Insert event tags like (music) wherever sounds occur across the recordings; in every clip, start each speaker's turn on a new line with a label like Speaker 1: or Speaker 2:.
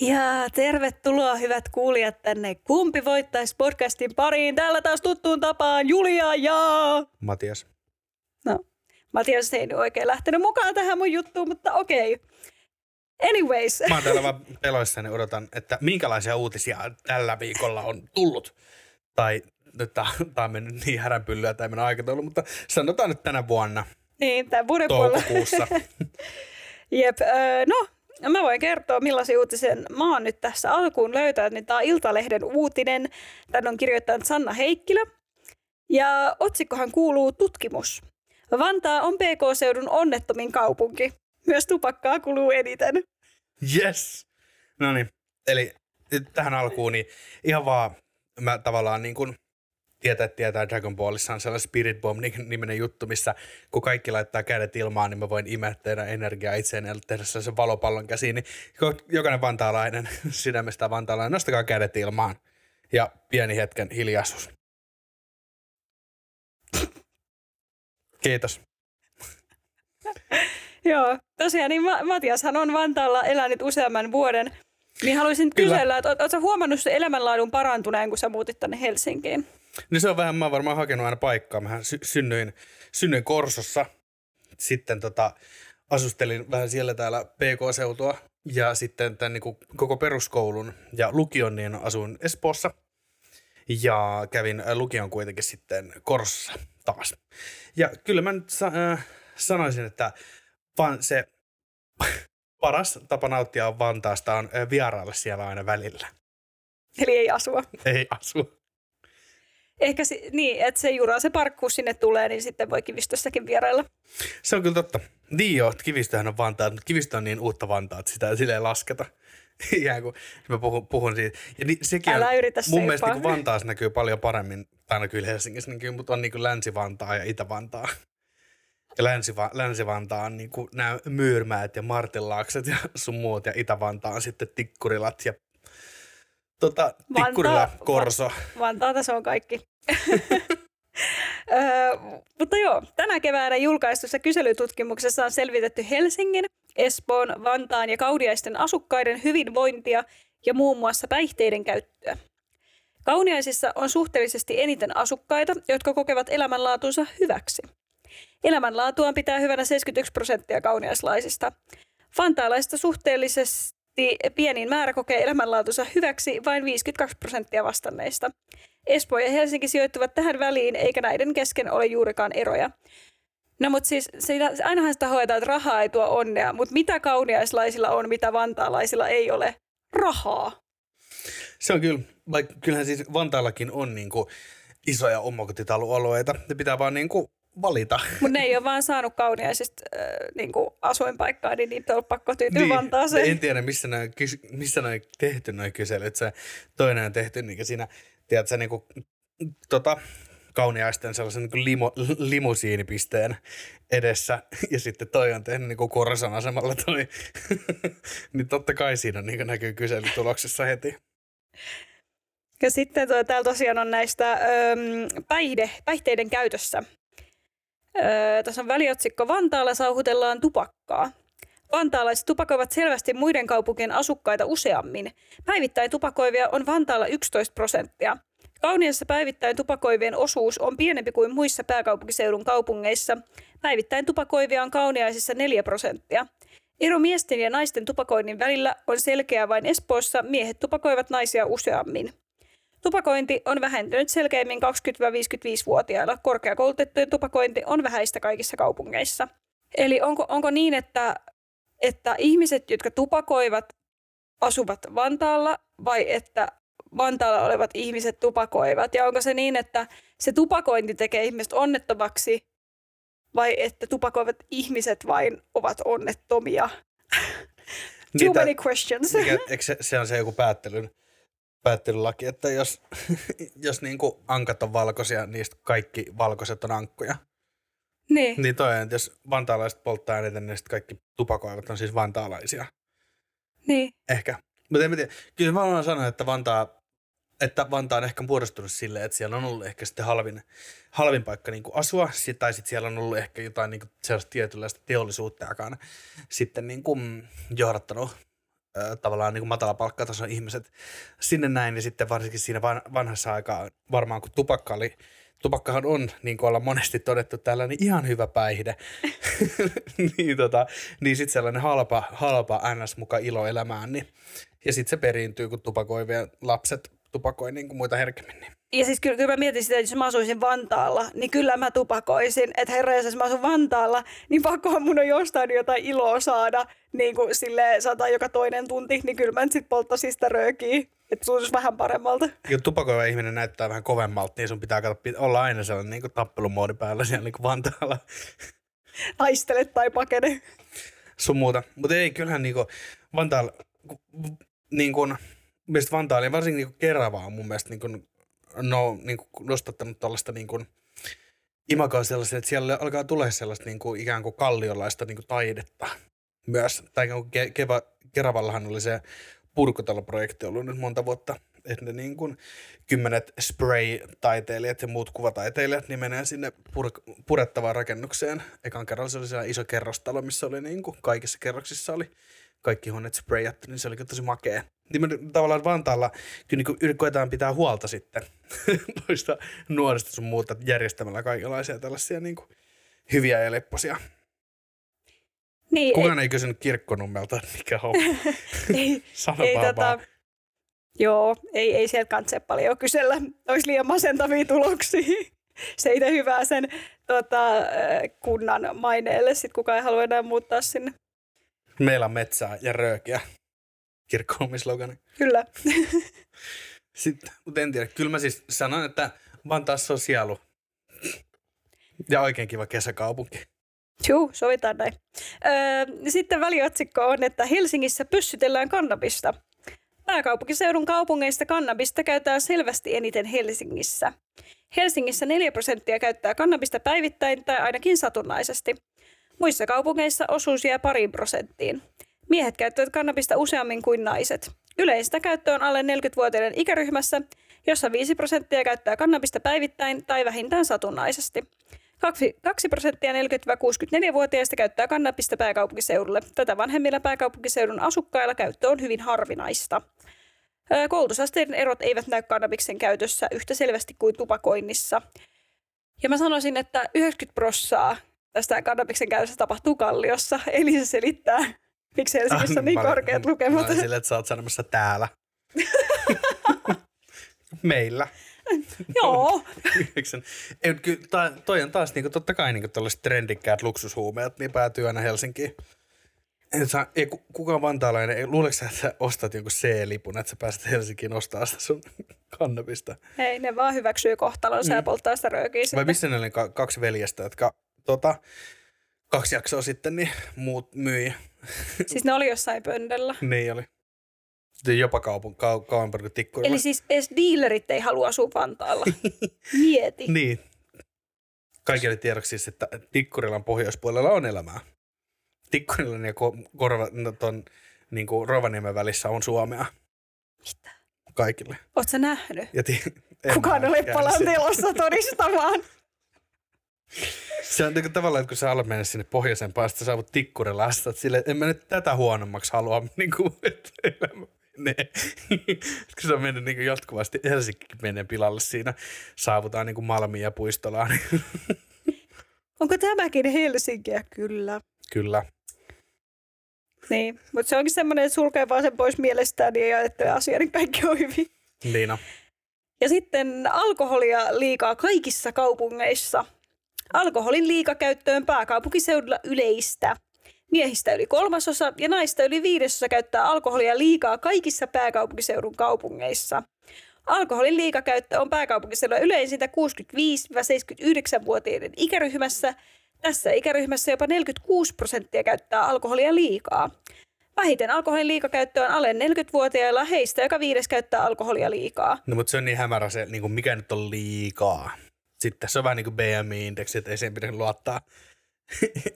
Speaker 1: Ja tervetuloa hyvät kuulijat tänne Kumpi voittaisi podcastin pariin. Täällä taas tuttuun tapaan Julia ja...
Speaker 2: Matias.
Speaker 1: No, Matias ei nyt oikein lähtenyt mukaan tähän mun juttuun, mutta okei. Okay. Anyways.
Speaker 2: Mä oon täällä vaan peloissani odotan, että minkälaisia uutisia tällä viikolla on tullut. Tai nyt tää on mennyt niin häränpyllyä tämä aikataulu, mutta sanotaan nyt tänä vuonna.
Speaker 1: Niin, tämän vuoden
Speaker 2: Toukokuussa. (laughs)
Speaker 1: Jep, no No mä voin kertoa, millaisen uutisen mä oon nyt tässä alkuun löytänyt. Niin tämä on Iltalehden uutinen. Tän on kirjoittanut Sanna Heikkilä. Ja otsikkohan kuuluu tutkimus. Vantaa on PK-seudun onnettomin kaupunki. Myös tupakkaa kuluu eniten.
Speaker 2: Yes! No niin, eli tähän alkuun niin ihan vaan mä tavallaan niin kuin tietää, että tietää Dragon Ballissa on sellainen Spirit Bomb-niminen juttu, missä kun kaikki laittaa kädet ilmaan, niin mä voin imeä teidän energiaa itseen ja tehdä sellaisen valopallon käsiin. Niin jokainen vantaalainen, (laughs) sydämestä vantaalainen, nostakaa kädet ilmaan. Ja pieni hetken hiljaisuus. Kiitos. (laughs)
Speaker 1: Joo, tosiaan niin Matiashan on Vantaalla elänyt useamman vuoden. Niin haluaisin Kyllä. kysellä, että oletko huomannut elämänlaadun parantuneen, kun sä muutit tänne Helsinkiin?
Speaker 2: Niin se on vähän, mä oon varmaan hakenut aina paikkaa. Mä sy- synnyin, synnyin Korsossa. Sitten tota, asustelin vähän siellä täällä PK-seutua ja sitten tämän niin kuin, koko peruskoulun ja lukion niin asuin Espoossa. Ja kävin lukion kuitenkin sitten Korsossa taas. Ja kyllä mä nyt sa- äh, sanoisin, että vaan se (laughs) paras tapa nauttia Vantaasta on äh, vierailla siellä aina välillä.
Speaker 1: Eli ei asua.
Speaker 2: Ei asua
Speaker 1: ehkä si- niin, että se jura, se parkkuus sinne tulee, niin sitten voi kivistössäkin vierailla.
Speaker 2: Se on kyllä totta. Niin joo, kivistöhän on Vantaa, mutta kivistö on niin uutta Vantaa, että sitä ei silleen lasketa. (laughs) Ihan kuin mä puhun, puhun siitä. Ja niin, sekin
Speaker 1: Älä
Speaker 2: on,
Speaker 1: yritä
Speaker 2: mun mielestä niin Vantaassa näkyy paljon paremmin, tai no kyllä Helsingissä näkyy, mutta on niin kuin Länsi-Vantaa ja Itä-Vantaa. (laughs) Ja Länsi- Länsi-Vantaa on niin kuin nämä Myyrmäät ja Martinlaakset ja sun muut, ja Itä-Vantaa on sitten Tikkurilat ja tota, Tikkurila, Korso.
Speaker 1: Vantaata se on kaikki. Öö, mutta joo, tänä keväänä julkaistussa kyselytutkimuksessa on selvitetty Helsingin, Espoon, Vantaan ja Kauniaisten asukkaiden hyvinvointia ja muun muassa päihteiden käyttöä. Kauniaisissa on suhteellisesti eniten asukkaita, jotka kokevat elämänlaatunsa hyväksi. Elämänlaatuaan pitää hyvänä 71 prosenttia kauniaislaisista. Vantaalaisista suhteellisesti pienin määrä kokee elämänlaatunsa hyväksi vain 52 prosenttia vastanneista. Espoo ja Helsinki sijoittuvat tähän väliin, eikä näiden kesken ole juurikaan eroja. No mutta siis se, ainahan sitä hoitaa, että rahaa ei tuo onnea, mutta mitä kauniaislaisilla on, mitä vantaalaisilla ei ole? Rahaa.
Speaker 2: Se on kyllä, vaikka kyllähän siis Vantaallakin on niin kuin isoja omakotitaloalueita. Ne pitää vaan niin kuin valita.
Speaker 1: Mutta ne ei ole vaan saanut kauniaisista äh, niin asuinpaikkaa, niin niitä on pakko tyytyä niin, Vantaaseen.
Speaker 2: En tiedä, missä ne on, missä ne on tehty noin kyselyt. Se toinen on tehty niin siinä, tiedätkö, niin kuin, tota, kauniaisten sellaisen niin limo, limusiinipisteen edessä ja sitten toi on tehnyt niin Korsan asemalla toi. (laughs) niin totta kai siinä niin näkyy kyselytuloksessa heti.
Speaker 1: Ja sitten tuo, täällä tosiaan on näistä öm, päihde, päihteiden käytössä Öö, Tässä on väliotsikko Vantaalla sauhutellaan tupakkaa. Vantaalaiset tupakoivat selvästi muiden kaupunkien asukkaita useammin. Päivittäin tupakoivia on Vantaalla 11 prosenttia. Kauniassa päivittäin tupakoivien osuus on pienempi kuin muissa pääkaupunkiseudun kaupungeissa. Päivittäin tupakoivia on kauniaisissa 4 prosenttia. Ero miesten ja naisten tupakoinnin välillä on selkeä vain Espoossa, miehet tupakoivat naisia useammin. Tupakointi on vähentynyt selkeämmin 20-55-vuotiailla. Korkeakoulutettujen tupakointi on vähäistä kaikissa kaupungeissa. Eli onko, onko niin, että, että ihmiset, jotka tupakoivat, asuvat Vantaalla vai että Vantaalla olevat ihmiset tupakoivat? Ja onko se niin, että se tupakointi tekee ihmiset onnettomaksi vai että tupakoivat ihmiset vain ovat onnettomia? (laughs) Too
Speaker 2: Niitä-
Speaker 1: many questions.
Speaker 2: Mikä, eikö se, se on se joku päättelyn, päättelylaki, että jos, (laughs) jos niinku ankat on valkoisia, niistä kaikki valkoiset on ankkoja.
Speaker 1: Niin.
Speaker 2: Niin toi, että jos vantaalaiset polttaa eniten, niin sitten kaikki tupakoivat on siis vantaalaisia.
Speaker 1: niin.
Speaker 2: Ehkä. Mutta en mä tiedä. Kyllä mä haluan sanoa, että Vantaa, että Vantaa on ehkä muodostunut silleen, että siellä on ollut ehkä sitten halvin, halvin paikka niin kuin asua, tai sitten siellä on ollut ehkä jotain niin kuin sellaista tietynlaista teollisuutta, joka on sitten niin kuin johdattanut tavallaan niin kuin matala palkkatason ihmiset sinne näin, ja sitten varsinkin siinä van- vanhassa aikaa varmaan kun tupakka oli, tupakkahan on, niin kuin ollaan monesti todettu, tällainen ihan hyvä päihde, (laughs) niin, tota, niin sitten sellainen halpa, halpa ns. muka ilo elämään, niin ja sitten se periintyy, kun tupakoivia lapset tupakoi niin kuin muita herkemmin. Niin.
Speaker 1: Ja siis kyllä, kyllä mä mietin sitä, että jos mä asuisin Vantaalla, niin kyllä mä tupakoisin. Että herra, jos mä asun Vantaalla, niin pakkohan mun on jostain jotain iloa saada. Niin kuin sille joka toinen tunti, niin kyllä mä nyt sit polttaisin sitä röökiä. Että tuntuisi vähän paremmalta.
Speaker 2: Kun tupakoiva ihminen näyttää vähän kovemmalta, niin sun pitää kato, pit- olla aina sellainen niin kuin tappelumoodi päällä siellä niin kuin Vantaalla
Speaker 1: Taistele tai pakene.
Speaker 2: sun muuta. Mutta ei, kyllähän niin kuin Vantaalla, niin kuin, mielestäni Vantaalla ja varsinkin niin kuin Kerava on mun mielestä niin kuin, no, niin kuin nostattanut tällaista niin kuin, imakaa sellaisia, että siellä alkaa tulla sellaista niin kuin, ikään kuin kalliolaista niin kuin taidetta myös. Tai kuin Ke- Keva, Keravallahan oli se purkotaloprojekti ollut nyt monta vuotta, että ne niin kuin kymmenet spray-taiteilijat ja muut kuvataiteilijat niin menee sinne pur- purettavaan rakennukseen. Ekan kerralla se oli iso kerrostalo, missä oli niin kuin kaikissa kerroksissa oli kaikki huoneet sprayattu, niin se oli tosi makea. Niin me tavallaan Vantaalla kyllä niin kuin koetaan pitää huolta sitten (laughs) noista nuorista sun muuta järjestämällä kaikenlaisia tällaisia niin kuin hyviä ja lepposia.
Speaker 1: Niin,
Speaker 2: Kukaan ei kysynyt kirkkonummelta, mikä on. (laughs)
Speaker 1: ei,
Speaker 2: Sano
Speaker 1: ei, tota,
Speaker 2: vaan.
Speaker 1: joo, ei, ei sieltä kanssa paljon kysellä. Olisi liian masentavia tuloksia. (laughs) Se ei tee hyvää sen tota, äh, kunnan maineelle, sit kukaan ei halua enää muuttaa sinne.
Speaker 2: Meillä on metsää ja röökiä. Kirkkonumislogani.
Speaker 1: Kyllä.
Speaker 2: Sitten, mutta en tiedä. Kyllä mä siis sanon, että Vantaassa on sielu. Ja oikein kiva kesäkaupunki.
Speaker 1: Juu, sovitaan näin. Öö, sitten väliotsikko on, että Helsingissä pyssytellään kannabista. Pääkaupunkiseudun kaupungeista kannabista käytetään selvästi eniten Helsingissä. Helsingissä 4 prosenttia käyttää kannabista päivittäin tai ainakin satunnaisesti. Muissa kaupungeissa osuus jää pariin prosenttiin. Miehet käyttävät kannabista useammin kuin naiset. Yleistä käyttö on alle 40-vuotiaiden ikäryhmässä, jossa 5 prosenttia käyttää kannabista päivittäin tai vähintään satunnaisesti. 2 prosenttia 40-64-vuotiaista käyttää kannabista pääkaupunkiseudulle. Tätä vanhemmilla pääkaupunkiseudun asukkailla käyttö on hyvin harvinaista. Koulutusasteiden erot eivät näy kannabiksen käytössä yhtä selvästi kuin tupakoinnissa. Ja mä sanoisin, että 90 prossaa tästä kannabiksen käytössä tapahtuu Kalliossa, eli se selittää, miksi Helsingissä on niin (laughs)
Speaker 2: Mä-
Speaker 1: korkeat
Speaker 2: Mä
Speaker 1: lukemat.
Speaker 2: olin silleen, että sä oot sanomassa täällä. (laughs) Meillä.
Speaker 1: Joo.
Speaker 2: Ei, kyllä, toi on taas niinku, totta kai niinku tällaiset trendikkäät luksushuumeet, niin päätyy aina Helsinkiin. En saa, ei, ku- kukaan vantaalainen, ei, luuleeko sä, että sä ostat jonkun C-lipun, että sä pääset Helsinkiin ostaa sitä sun (laughs) kannabista?
Speaker 1: ei ne vaan hyväksyy kohtalonsa ja
Speaker 2: Mm.
Speaker 1: polttaa sitä röökiä
Speaker 2: Vai missä ne oli ka- kaksi veljestä, jotka tota, kaksi jaksoa sitten niin muut myi. (laughs)
Speaker 1: Siis ne oli jossain pöndellä.
Speaker 2: niin oli. Sitten jopa kaupun, kau, kauempana kuin tikkurilla.
Speaker 1: Eli siis edes dealerit ei halua asua Vantaalla. (laughs) Mieti.
Speaker 2: Niin. Kaikille tiedoksi siis, että Tikkurilan pohjoispuolella on elämää. Tikkurilan ja ko- korva, no, ton, niin kuin Rovaniemen välissä on Suomea.
Speaker 1: Mitä?
Speaker 2: Kaikille.
Speaker 1: Sä nähnyt?
Speaker 2: Ja ti-
Speaker 1: Kukaan ole
Speaker 2: käynyt
Speaker 1: palan
Speaker 2: siellä.
Speaker 1: telossa todistamaan. (laughs)
Speaker 2: Se on niin tavallaan, että kun sä alat mennä sinne pohjoiseen päästä, sä saavut Tikkurilaan, sä oot silleen, en mä nyt tätä huonommaksi halua, (laughs) niin kuin, että elämä menee. (laughs) kun se on mennyt niin kuin jatkuvasti, Helsinkikin menee pilalle siinä, saavutaan niin kuin Malmiin ja Puistolaan, niin
Speaker 1: Onko tämäkin Helsinkiä? Kyllä.
Speaker 2: kyllä.
Speaker 1: Niin, mutta se onkin semmoinen, että sulkee vaan sen pois mielestään niin ei ajattele asiaa, niin kaikki on hyvin.
Speaker 2: Niin on.
Speaker 1: Ja sitten alkoholia liikaa kaikissa kaupungeissa. Alkoholin liikakäyttöön pääkaupunkiseudulla yleistä. Miehistä yli kolmasosa ja naista yli viidesosa käyttää alkoholia liikaa kaikissa pääkaupunkiseudun kaupungeissa. Alkoholin liikakäyttö on pääkaupunkiseudulla yleisintä 65-79-vuotiaiden ikäryhmässä. Tässä ikäryhmässä jopa 46 prosenttia käyttää alkoholia liikaa. Vähiten alkoholin liikakäyttö on alle 40-vuotiailla, heistä joka viides käyttää alkoholia liikaa.
Speaker 2: No mutta se on niin hämärä se, niin kuin mikä nyt on liikaa. Sitten se on vähän niin kuin BMI-indeksi, että ei sen pidä luottaa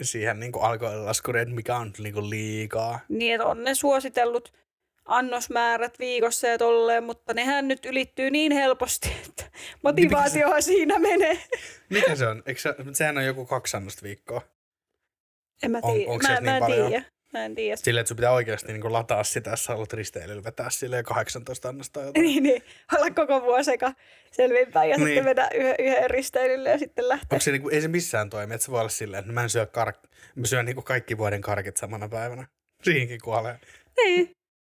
Speaker 2: siihen niin alkoholilaskuriin, mikä on niin kuin liikaa.
Speaker 1: Niin, että on ne suositellut annosmäärät viikossa ja tolleen, mutta nehän nyt ylittyy niin helposti, että motivaatiohan siinä menee.
Speaker 2: Mikä se on? Eikö se, sehän on joku kaksi annosta viikkoa.
Speaker 1: En mä
Speaker 2: On-
Speaker 1: tiedä.
Speaker 2: se
Speaker 1: mä,
Speaker 2: niin
Speaker 1: mä tiedä. Mä en tiedä.
Speaker 2: Silleen, että sun pitää oikeasti niin kuin lataa sitä, jos sä haluat risteilyllä vetää silleen 18 annosta jotain.
Speaker 1: niin, niin. Olla koko vuosi eka selvinpäin ja
Speaker 2: Niin.
Speaker 1: sitten mennä yhden, yhden risteilylle ja sitten lähteä.
Speaker 2: Onko se niinku, ei se missään toimi, että se voi olla silleen, että mä en syö kark, mä syön niinku kaikki vuoden karkit samana päivänä. Siihenkin kuolee.
Speaker 1: Niin.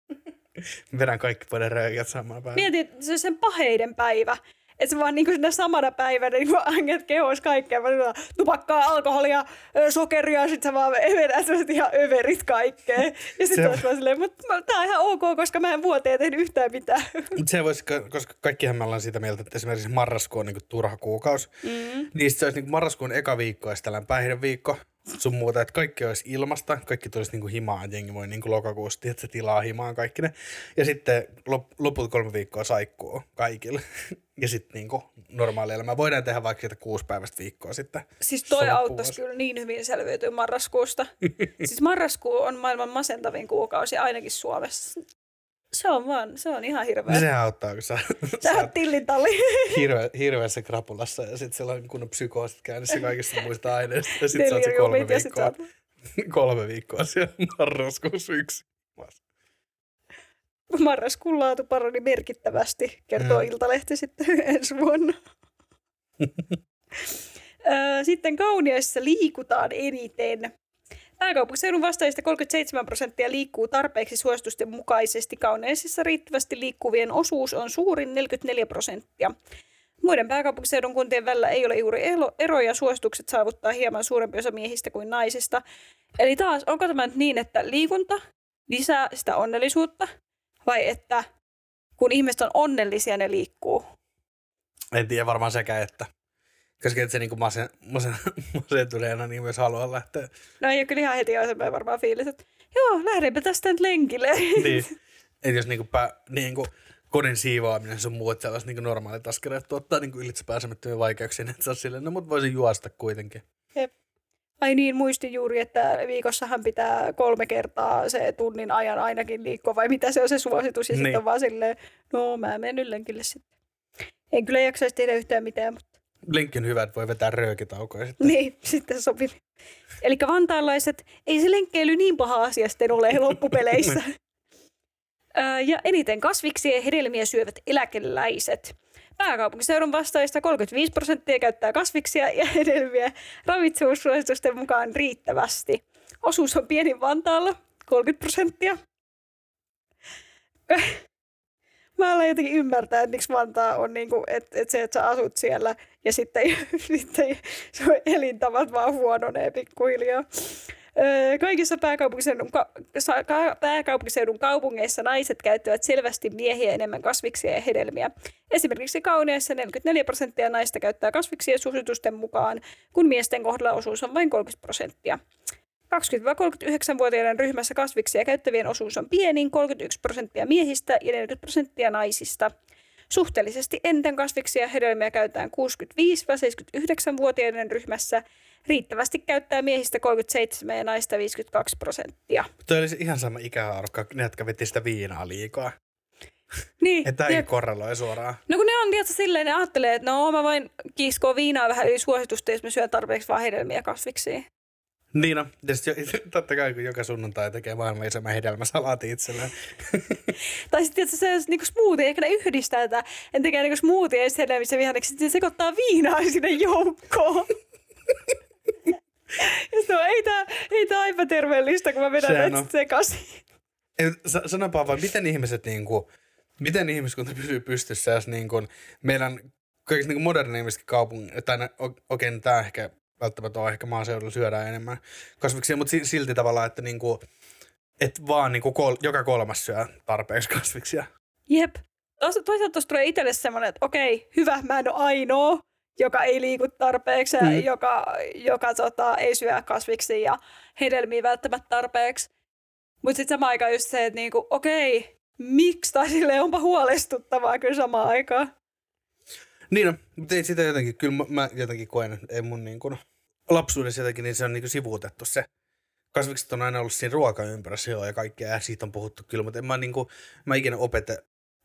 Speaker 1: (laughs)
Speaker 2: Vedän kaikki vuoden röökät samana päivänä.
Speaker 1: Mietin, että se on sen paheiden päivä. Että se vaan niinku siinä samana päivänä niin anget kehos kaikkea. Mä sanoin, tupakkaa, alkoholia, sokeria, sit sä vaan vedät sellaiset ihan överit kaikkea. Ja
Speaker 2: Se-
Speaker 1: sitten olisi vaan silleen, mutta tää on ihan ok, koska mä en vuoteen tehnyt yhtään mitään.
Speaker 2: Se voisi, koska kaikkihan me ollaan sitä mieltä, että esimerkiksi marraskuu on niinku turha kuukausi.
Speaker 1: Mm.
Speaker 2: Niin sit se olisi niinku marraskuun eka viikko olisi tällainen päihdeviikko. Sun muuta, että kaikki olisi ilmasta, kaikki tulisi niinku himaan, jengi voi niinku lokakuusta, että se tilaa himaan kaikki ne. Ja sitten lop, loput kolme viikkoa saikkuu kaikille. (laughs) Ja sitten niinku normaali elämä. Voidaan tehdä vaikka sitä kuusi päivästä viikkoa sitten.
Speaker 1: Siis toi auttaisi kyllä niin hyvin selviytyä marraskuusta. (laughs) siis marraskuu on maailman masentavin kuukausi ainakin Suomessa. Se on vaan, se on ihan hirveä.
Speaker 2: No sehän auttaa, kun sä, (laughs) sä oot
Speaker 1: tillintalli. (laughs)
Speaker 2: hirve, hirveässä krapulassa ja sitten siellä on kunnon psykoosit käynnissä kaikista muista aineista. Ja sitten sä oot se kolme viikkoa,
Speaker 1: oot (laughs)
Speaker 2: kolme viikkoa siellä marraskuussa yksi.
Speaker 1: marraskuun laatu parani merkittävästi, kertoo
Speaker 2: Mm.
Speaker 1: Iltalehti sitten ensi vuonna. Sitten kauniaissa liikutaan eniten. Pääkaupunkiseudun vastaajista 37 prosenttia liikkuu tarpeeksi suositusten mukaisesti. Kauneisissa riittävästi liikkuvien osuus on suurin 44 prosenttia. Muiden pääkaupunkiseudun kuntien välillä ei ole juuri eroja. Suositukset saavuttaa hieman suurempi osa miehistä kuin naisista. Eli taas, onko tämä nyt niin, että liikunta lisää sitä onnellisuutta? Vai että kun ihmiset on onnellisia, ne liikkuu?
Speaker 2: En tiedä varmaan sekä että. Koska et se niinku masen, masen, (laughs) masentuneena niin myös haluaa lähteä.
Speaker 1: No ei ole kyllä ihan heti semmoinen varmaan fiilis, että joo, lähdenpä tästä nyt lenkille.
Speaker 2: niin. (laughs) Et jos niinku, pä, niinku kodin siivoaminen sun muut sellaiset niinku normaalit askeleet tuottaa niinku ylitse pääsemättömiä vaikeuksia, niin et sä silleen, no mut voisin juosta kuitenkin.
Speaker 1: Ai niin, muistin juuri, että viikossahan pitää kolme kertaa se tunnin ajan ainakin liikkua, vai mitä se on se suositus, ja
Speaker 2: Niin.
Speaker 1: sitten on vaan silleen, no mä menen lenkille sitten. En kyllä jaksaisi tehdä yhtään mitään, mutta
Speaker 2: Lenkki on hyvä, että voi vetää röökitaukoja sitten.
Speaker 1: niin, sitten sopii. Eli vantaalaiset, ei se lenkkeily niin paha asia sitten ole loppupeleissä. (laughs) Ja eniten kasviksia ja hedelmiä syövät eläkeläiset. Pääkaupunkiseudun vastaajista 35 prosenttia käyttää kasviksia ja hedelmiä ravitsemussuositusten mukaan riittävästi. Osuus on pienin Vantaalla, 30 prosenttia. Mä aloin jotenkin ymmärtää, että miksi Vantaa on niinku, että, että se, että sä asut siellä ja sitten, (laughs) sitten sun elintavat vaan huononee pikkuhiljaa. Kaikissa pääkaupunkiseudun, ka- pääkaupunkiseudun kaupungeissa naiset käyttävät selvästi miehiä enemmän kasviksia ja hedelmiä. Esimerkiksi Kauniaissa 44 prosenttia naista käyttää kasviksia suositusten mukaan, kun miesten kohdalla osuus on vain 30 prosenttia. 20-39-vuotiaiden ryhmässä kasviksia käyttävien osuus on pienin, 31 prosenttia miehistä ja 40 prosenttia naisista. Suhteellisesti eniten kasviksia ja hedelmiä käytetään 65-79-vuotiaiden ryhmässä. Riittävästi käyttää miehistä 37 ja naista 52 prosenttia.
Speaker 2: Toi olisi ihan sama ikähaarukka, ne jotka veti sitä viinaa liikaa.
Speaker 1: Niin, (laughs)
Speaker 2: Että ei korreloi suoraan.
Speaker 1: No kun ne on tietysti silleen, ne ajattelee, että no mä vain kiiskoo viinaa vähän yli suositusta, jos mä syön tarpeeksi vaan hedelmiä ja kasviksia.
Speaker 2: Niin no, tietysti (laughs) totta kai kun joka sunnuntai tekee maailman isommän hedelmäsalaati itselleen. (laughs)
Speaker 1: Tai sitten tietysti se on niinku smoothie, eikä ne yhdistää tätä. En tekee niinku smoothie ja hedelmissä vihannekset, sitten sekoittaa viinaa sinne joukkoon. (laughs) Ja sitten ei tää, ei tää epäterveellistä, kun mä vedän näitä
Speaker 2: on.
Speaker 1: sekaisin.
Speaker 2: Ei, sa- Sanopa vaan, miten ihmiset niinku, miten ihmiskunta pysyy pystyssä, jos niin kuin meidän kaikista niin moderni ihmisetkin kaupungin, tai okei, okay, tämä ehkä välttämättä ole, ehkä maaseudulla syödään enemmän kasviksia, mutta silti tavallaan, että niinku, et vaan niinku kol, joka kolmas syö tarpeeksi kasviksia.
Speaker 1: Jep. Toisaalta tuossa tulee itselle semmoinen, että okei, hyvä, mä en ole ainoa, joka ei liiku tarpeeksi ja mm. joka, joka tota, ei syö kasviksia ja hedelmiä välttämättä tarpeeksi. Mutta sitten samaan aikaan just se, että niinku, okei, miksi, tai sille onpa huolestuttavaa kyllä samaan aikaan.
Speaker 2: Niin no, mutta ei sitä jotenkin, kyllä mä, mä jotenkin koen, että ei mun niin kuin, lapsuudessa jotenkin, niin se on niin kuin sivuutettu se. Kasvikset on aina ollut siinä ruokaympärössä ja kaikkea, ja siitä on puhuttu kyllä, mutta en mä, niin kuin, mä ikinä opeta,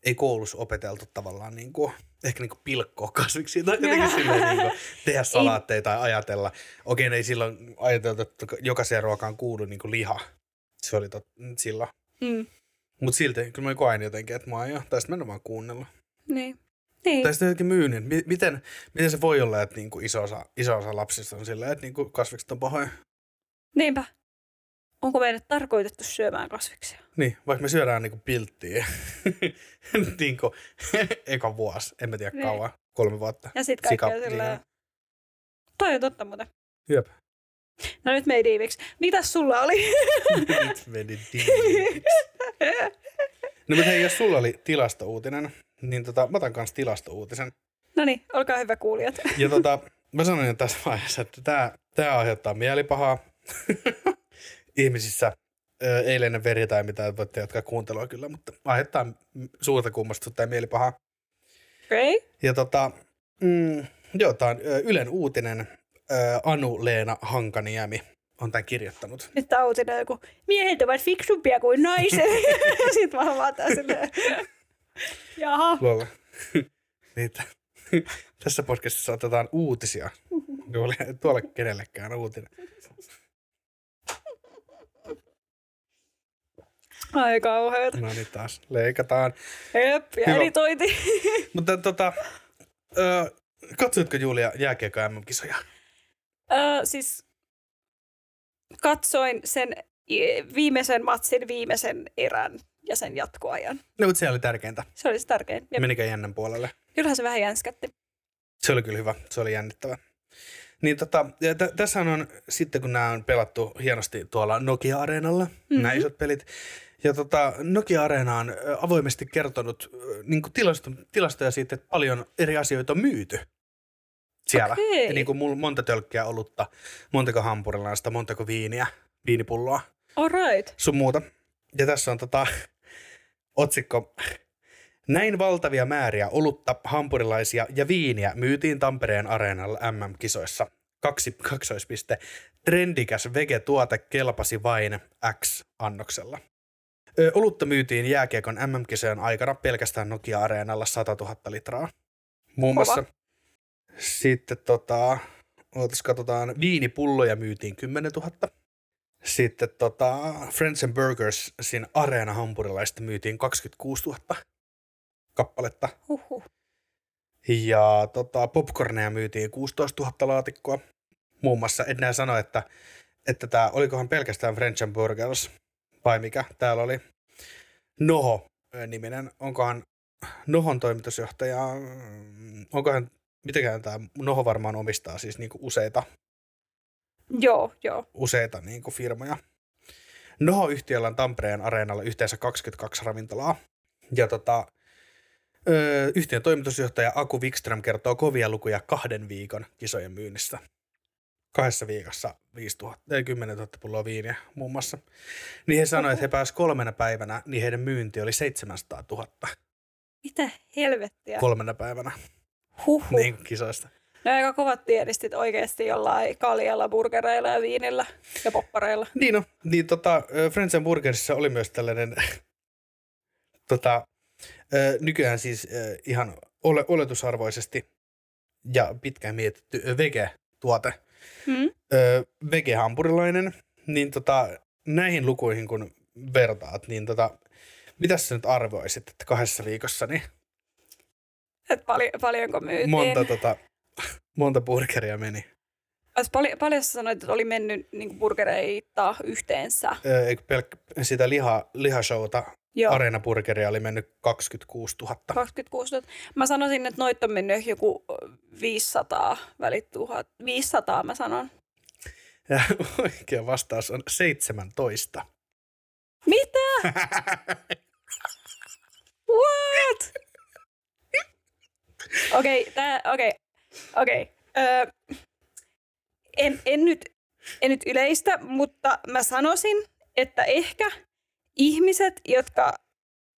Speaker 2: ei koulussa opeteltu tavallaan niin kuin, ehkä niin kuin pilkkoa kasviksia tai jotenkin silleen (laughs) niin kuin, tehdä salaatteja tai ajatella. Okei, ei silloin ajateltu, että jokaiseen ruokaan kuuluu niin kuin liha. Se oli tot, silloin. Mm. Mutta silti, kyllä mä koen jotenkin, että mä oon jo, tai sitten mä vaan kuunnellut.
Speaker 1: Niin. Niin.
Speaker 2: Tai sitten jotenkin myynnin. Miten, miten se voi olla, että niinku iso, osa, iso osa lapsista on silleen, että niinku kasvikset on pahoja?
Speaker 1: Niinpä. Onko meidät tarkoitettu syömään kasviksia?
Speaker 2: Niin, vaikka me syödään niinku pilttiä (laughs) niinku (laughs) eka vuosi, en mä tiedä niin. kauan, kolme vuotta.
Speaker 1: Ja sitten kaikki on silleen, toi on totta muuten.
Speaker 2: Jep.
Speaker 1: No nyt meni diiviksi. Mitäs sulla oli? (laughs)
Speaker 2: nyt meni diiviksi. No mutta hei, jos sulla oli tilastouutinen, niin tota, mä otan kanssa tilastouutisen.
Speaker 1: No niin, olkaa hyvä kuulijat. (laughs)
Speaker 2: Ja tota, mä sanoin jo tässä vaiheessa, että tämä, tämä aiheuttaa mielipahaa (laughs) ihmisissä. Ei lennä veri tai mitään, voitte jatkaa kuuntelua kyllä, mutta aiheuttaa suurta kummastusta ja mielipahaa.
Speaker 1: Okei. Okay.
Speaker 2: Ja tota, mm, joo, tämä on Ylen uutinen. Anu-Leena Hankaniemi on tämän kirjoittanut.
Speaker 1: Nyt tämä uutinen joku, miehet ovat fiksumpia kuin naiset. (laughs) Sitten mä vaan silleen, (laughs) Jaha.
Speaker 2: Lola. (laughs) Niitä. (laughs) Tässä podcastissa otetaan uutisia. Tuolle, tuolle kenellekään uutinen.
Speaker 1: Ai kauheeta.
Speaker 2: No niin taas, leikataan.
Speaker 1: Jep, ja editointi.
Speaker 2: Mutta tota, ö, katsoitko Julia jääkiekko MM-kisoja?
Speaker 1: Ö, siis katsoin sen viimeisen matsin viimeisen erän ja sen jatkoajan.
Speaker 2: No, mutta se oli tärkeintä.
Speaker 1: Se oli se tärkein.
Speaker 2: Jep. Menikö jännän puolelle?
Speaker 1: Kyllähän se vähän jänskätti.
Speaker 2: Se oli kyllä hyvä. Se oli jännittävä. Niin tota, ja t- tässä on sitten, kun nämä on pelattu hienosti tuolla Nokia-areenalla, mm-hmm. nämä isot pelit, ja tota, Nokia-areena on avoimesti kertonut niin kuin tilasto, tilastoja siitä, että paljon eri asioita on myyty siellä. Okay. Ja niin kuin monta tölkkiä olutta, montako hampurilaista, montako viiniä, viinipulloa.
Speaker 1: All right.
Speaker 2: Sun muuta. Ja tässä on tota, Otsikko. Näin valtavia määriä olutta, hampurilaisia ja viiniä myytiin Tampereen areenalla MM-kisoissa. Kaksi kaksoispiste. Trendikäs vege-tuote kelpasi vain X-annoksella. Ö, olutta myytiin jääkiekon MM-kisojen aikana pelkästään Nokia-areenalla 100 000 litraa. Muun muassa. Sitten tota, ootas katsotaan, viinipulloja myytiin 10 000. Sitten tota, Friends and Burgers siinä areena hampurilaista myytiin 26 000 kappaletta.
Speaker 1: Huhhuh.
Speaker 2: Ja tota, popcorneja myytiin 16 000 laatikkoa. Muun muassa Ednä sanoi, että, että tämä olikohan pelkästään French and Burgers vai mikä täällä oli. Noho niminen. Onkohan Nohon toimitusjohtaja, onkohan, mitenkään tämä Noho varmaan omistaa siis niinku useita
Speaker 1: Joo, joo.
Speaker 2: Useita niin kuin firmoja. Noho-yhtiöllä on Tampereen areenalla yhteensä 22 ravintolaa. Ja tota, ö, yhtiön toimitusjohtaja Aku Wikström kertoo kovia lukuja kahden viikon kisojen myynnissä. Kahdessa viikossa 5 000, 10 000 pulloa viiniä muun muassa. Niin he sanoivat, että he pääsivät kolmena päivänä, niin heidän myynti oli 700 000.
Speaker 1: Mitä helvettiä?
Speaker 2: Kolmena päivänä.
Speaker 1: Huhhuh.
Speaker 2: Niin kisoista.
Speaker 1: No aika kovat tiedistit oikeasti jollain kaljalla, burgereilla ja viinillä ja poppareilla.
Speaker 2: Niin no, niin tota, Friends and Burgersissa oli myös tällainen, (laughs) tota, nykyään siis ihan ole, oletusarvoisesti ja pitkään mietitty vege-tuote, hmm? vege-hampurilainen, niin tota, näihin lukuihin kun vertaat, niin tota, mitä sä nyt arvoisit, että kahdessa viikossa, niin
Speaker 1: et pali- paljonko myytiin?
Speaker 2: Monta tota, monta burgeria meni?
Speaker 1: Pal- paljon sä sanoit, että oli mennyt niin burgereita yhteensä?
Speaker 2: Eikö pelk- sitä liha, lihashouta
Speaker 1: Joo.
Speaker 2: Areena Burgeria oli mennyt 26 000.
Speaker 1: 26 000. Mä sanoisin, että noit on mennyt joku 500, välit 1000. 500 mä sanon.
Speaker 2: Ja oikea vastaus on 17.
Speaker 1: Mitä? (laughs) What? Okei, okay, tää, okay, okei. Okay. Öö, en, en, nyt, en nyt yleistä, mutta mä sanoisin, että ehkä ihmiset, jotka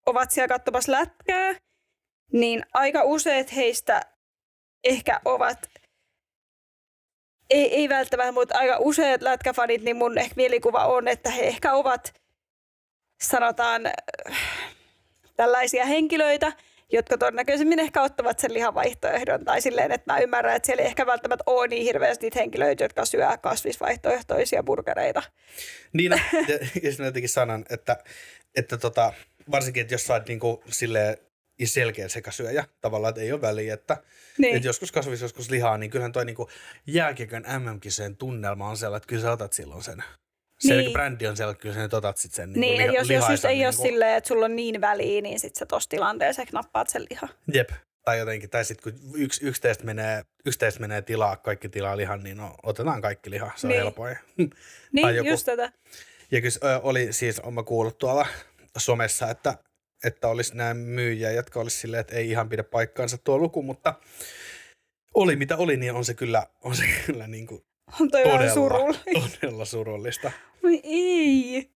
Speaker 1: ovat siellä katsomassa lätkää, niin aika useat heistä ehkä ovat, ei, ei välttämättä, mutta aika useat lätkäfanit, niin mun ehkä mielikuva on, että he ehkä ovat, sanotaan, tällaisia henkilöitä, jotka todennäköisemmin ehkä ottavat sen lihan Tai silleen, että mä ymmärrän, että siellä ei ehkä välttämättä ole niin hirveästi niitä henkilöitä, jotka syö kasvisvaihtoehtoisia burgereita.
Speaker 2: Niin, (laughs) ja, ja sinä jotenkin sanon, että, että tota, varsinkin, että jos sä oot niinku silleen selkeä sekasyöjä, tavallaan, että ei ole väliä, että, niin. että joskus kasvis, joskus lihaa, niin kyllähän toi niinku jääkiekon MM-kisojen tunnelma on sellainen, että kyllä sä otat silloin sen se niin. brändi on siellä, kyllä sä nyt otat sit sen
Speaker 1: niin,
Speaker 2: niin
Speaker 1: li- jos, jos just ei niin ole silleen, että sulla on niin väliä, niin sit sä tossa tilanteessa nappaat sen lihan.
Speaker 2: Jep. Tai jotenkin, tai sitten kun yksi, yksi, teistä menee, yksi teistä menee tilaa, kaikki tilaa lihan, niin no, otetaan kaikki liha, se on niin. helpoin. (laughs)
Speaker 1: niin, joku. just tätä.
Speaker 2: Ja kyllä oli siis, on mä kuullut tuolla somessa, että, että olisi nämä myyjiä, jotka olisi silleen, että ei ihan pidä paikkaansa tuo luku, mutta oli mitä oli, niin on se kyllä, on se (laughs) kyllä niin kuin
Speaker 1: on toi todella, surullista.
Speaker 2: Todella surullista.
Speaker 1: Voi ei.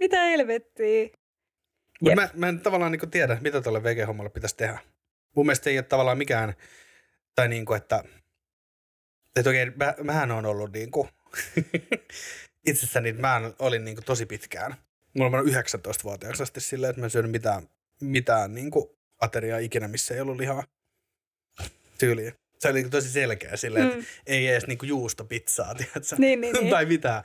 Speaker 1: Mitä helvettiä?
Speaker 2: Mutta mä, mä en tavallaan niinku tiedä, mitä tuolle vege-hommalle pitäisi tehdä. Mun mielestä ei ole tavallaan mikään, tai niinku, että, että oikein, mä, mähän on ollut niinku, (laughs) itsessäni, mä olin niinku tosi pitkään. Mulla on 19-vuotiaaksi asti silleen, että mä en syönyt mitään, mitään niinku ateriaa ikinä, missä ei ollut lihaa tyyliin se oli tosi selkeä silleen, mm. että ei edes niinku juustopizzaa, (laughs) tiedätkö?
Speaker 1: Niin, niin, niin.
Speaker 2: tai mitään.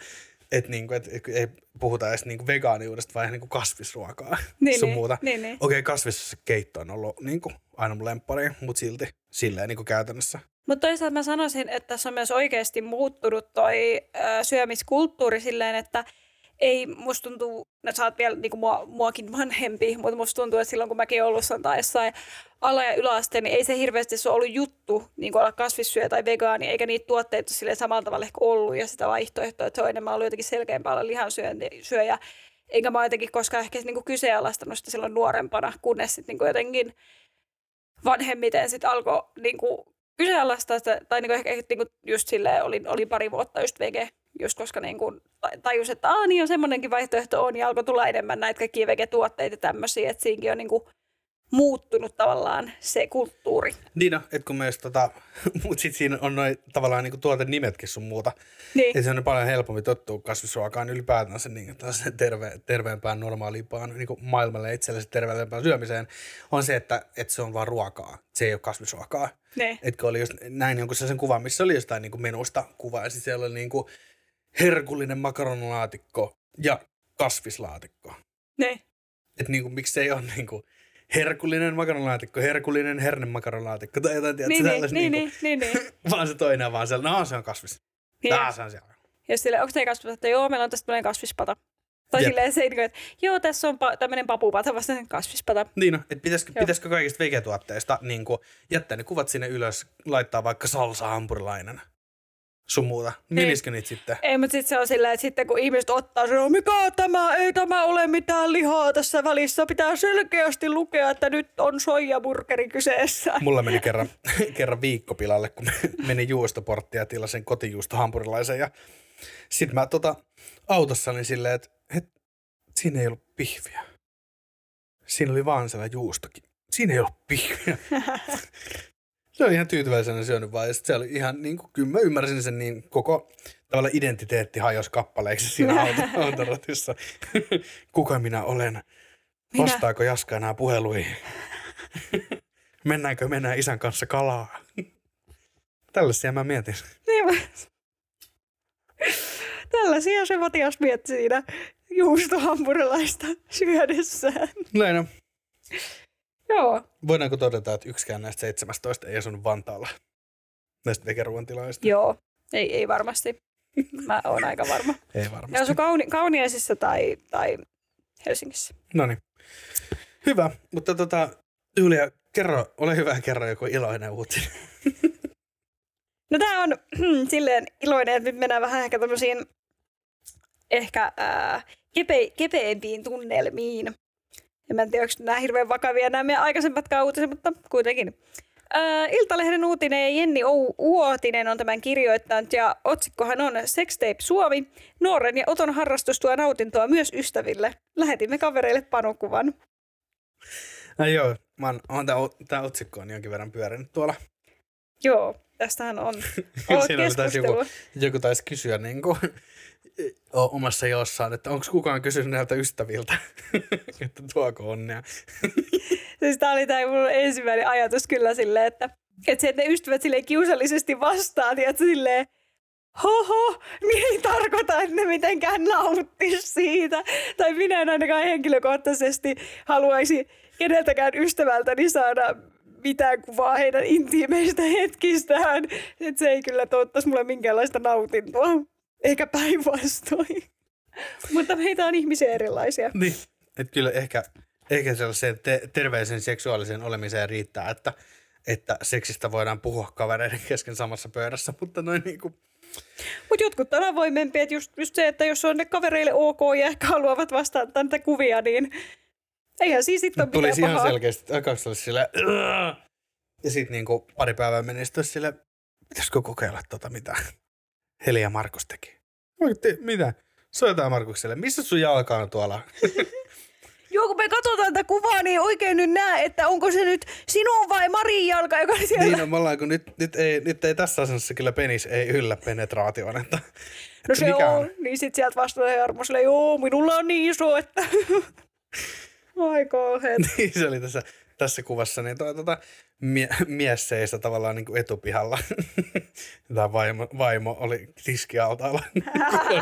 Speaker 2: Että niinku, et, et, ei puhuta edes niinku vegaaniudesta, vaan niinku kasvisruokaa
Speaker 1: niin,
Speaker 2: sun
Speaker 1: niin,
Speaker 2: muuta.
Speaker 1: Niin, niin.
Speaker 2: Okei, okay, kasviskeitto on ollut niinku aina mun lemppari, mutta silti silleen niinku käytännössä.
Speaker 1: Mutta toisaalta mä sanoisin, että tässä on myös oikeasti muuttunut toi ö, syömiskulttuuri silleen, että – ei, musta tuntuu, että sä oot vielä niin mua, muakin vanhempi, mutta musta tuntuu, että silloin kun mäkin ollut tai jossain ala- ja yläaste, niin ei se hirveästi se ollut juttu niin olla kasvissyöjä tai vegaani, eikä niitä tuotteita sille samalla tavalla ehkä ollut ja sitä vaihtoehtoa, että se on enemmän ollut jotenkin selkeämpää olla lihansyöjä. Enkä mä jotenkin koskaan ehkä niin kuin kyseenalaistanut sitä silloin nuorempana, kunnes sitten niin jotenkin vanhemmiten sitten alkoi niin kuin kyseenalaistaa sitä, tai niin kuin ehkä niin kuin just silleen, olin, olin pari vuotta just vege, just koska niin kuin tajus, että Aa, niin on semmoinenkin vaihtoehto on, ja alkoi tulla enemmän näitä kaikkia vegetuotteita tämmöisiä, että siinäkin on niin kuin muuttunut tavallaan se kulttuuri.
Speaker 2: Niin no, että kun myös tota, (laughs) mutta sitten siinä on noin tavallaan niinku tuoten nimetkin sun muuta.
Speaker 1: Niin.
Speaker 2: Että se on paljon helpompi tottua kasvisruokaan ylipäätänsä niin, terve, terveempään, normaalimpaan, niin maailmalle itsellesi terveempään syömiseen, on se, että, että se on vaan ruokaa. Se ei ole kasvisruokaa.
Speaker 1: Niin.
Speaker 2: Etkö oli just näin jonkun sen kuvan, missä oli jostain niin menusta kuva, ja sitten siellä oli niin kuin herkullinen makaronilaatikko ja kasvislaatikko.
Speaker 1: Ne.
Speaker 2: Että niinku, miksi se ei ole niinku herkullinen makaronilaatikko, herkullinen hernemakaronilaatikko tai jotain, tiedätkö,
Speaker 1: niin,
Speaker 2: tällaista
Speaker 1: niin,
Speaker 2: niinku,
Speaker 1: niin, niin, niin. (laughs)
Speaker 2: vaan se toinen vaan siellä, no se on kasvis. Niin. Tää se on siellä.
Speaker 1: Ja sille, onko teidän kasvispata? Joo, meillä on tästä tämmöinen kasvispata. Tai Jep. silleen se, että joo, tässä on pa- tämmöinen papupata vasta kasvispata.
Speaker 2: Niin no, että pitäisikö, pitäisikö kaikista vegetuotteista niin jättää ne kuvat sinne ylös, laittaa vaikka salsa hampurilainen sun muuta. Menisikö niitä sitten?
Speaker 1: Ei, mutta sitten se on silleen, että sitten kun ihmiset ottaa, se on mikä tämä, ei tämä ole mitään lihaa tässä välissä. Pitää selkeästi lukea, että nyt on soijaburgeri kyseessä.
Speaker 2: Mulla meni (laughs) kerran, kerran viikkopilalle, kun meni juustoporttia ja tilasin kotijuusto hampurilaisen. Ja sitten mä tota, autossa olin silleen, että, että siinä ei ollut pihviä. Siinä oli vaan siellä juustokin. Siinä ei ollut pihviä. (laughs) se on ihan tyytyväisenä syönyt vaan. Ja se oli ihan, niin kuin, kyllä mä ymmärsin sen niin koko tavalla identiteetti hajosi kappaleeksi siinä (laughs) autoratissa. (laughs) Kuka minä olen? Minä? Vastaako Jaska enää puheluihin? (laughs) Mennäänkö mennään isän kanssa kalaa? Tällaisia mä mietin.
Speaker 1: Niin Tällaisia se Matias mietti siinä juustohampurilaista syödessään.
Speaker 2: Näin on.
Speaker 1: Joo.
Speaker 2: Voidaanko todeta, että yksikään näistä 17 ei asunut Vantaalla? Näistä vegeruoan tilaista?
Speaker 1: Joo, ei, ei varmasti. Mä oon aika varma. (laughs)
Speaker 2: ei varmasti.
Speaker 1: Ne asu kauni, Kauniaisissa tai, tai Helsingissä.
Speaker 2: No niin. Hyvä, mutta tota, Julia, kerro, ole hyvä, kerro joku iloinen uutinen. (laughs)
Speaker 1: No tää on (clears throat) silleen iloinen, että nyt mennään vähän ehkä tämmöisiin ehkä ää, kepe, kepeämpiin tunnelmiin. En mä tiedä, onko nämä hirveän vakavia nämä meidän aikaisemmat uutiset, mutta kuitenkin. Ää, Iltalehden uutinen Jenni Ou- Uotinen on tämän kirjoittanut ja otsikkohan on Sextape Suomi. Nuoren ja Oton harrastus tuo nautintoa myös ystäville. Lähetimme kavereille panokuvan.
Speaker 2: No joo, mä oon, oon tää, tää otsikko on jonkin verran pyörinyt tuolla.
Speaker 1: Joo, tästähän on ollut (laughs)
Speaker 2: Siinä taas joku, joku taisi kysyä niin kuin, omassa jossain, että onko kukaan kysynyt näiltä ystäviltä, (laughs) että tuoko onnea. (laughs)
Speaker 1: Siis tää oli tää mun ensimmäinen ajatus kyllä silleen, että, että se, että ne ystävät silleen kiusallisesti vastaa, tiedätkö, silleen, hoho, niin ei tarkoita, että ne mitenkään nauttis siitä. Tai minä en ainakaan henkilökohtaisesti haluaisi keneltäkään ystävältäni saada mitään kuvaa heidän intiimeistä hetkistään. Että se ei kyllä tuottaisi mulle minkäänlaista nautintoa. Eikä päinvastoin. (laughs) Mutta meitä on ihmisiä erilaisia.
Speaker 2: Niin, että kyllä ehkä, ehkä sellaiseen te- terveellisen seksuaalisen olemiseen riittää, että, että seksistä voidaan puhua kavereiden kesken samassa pöydässä, mutta noin niin kuin,
Speaker 1: Mutta jotkut on avoimempia, että just, just se, että jos on ne kavereille ok ja ehkä haluavat vastaanottaa niitä kuvia, niin eihän siis sitten ole
Speaker 2: tuli
Speaker 1: mitään
Speaker 2: ihan
Speaker 1: pahaa.
Speaker 2: selkeästi, kaksi oli sille ja sitten niin kuin pari päivää meni sitten sille, pitäisikö kokeilla tota mitä Heli ja Markus teki. Oikein, mitä? Soitetaan Markukselle, missä sun jalka on tuolla? (laughs)
Speaker 1: Joo, kun me katsotaan tätä kuvaa, niin oikein nyt näe, että onko se nyt sinun vai Marin jalka, joka on siellä.
Speaker 2: Niin on, me ollaan, kun nyt, nyt, ei, nyt ei tässä asennossa kyllä penis ei yllä penetraatioon, että,
Speaker 1: no
Speaker 2: että
Speaker 1: se
Speaker 2: mikä
Speaker 1: on. Niin sit sieltä vastaa Jarmo silleen, joo, minulla on niin iso, että... (laughs) Ai kauheet. (laughs)
Speaker 2: niin se oli tässä, tässä kuvassa, niin toi, tota, mie, (laughs) mies seisoi tavallaan niin kuin etupihalla. (laughs) Tämä vaimo, vaimo oli tiskialtaalla.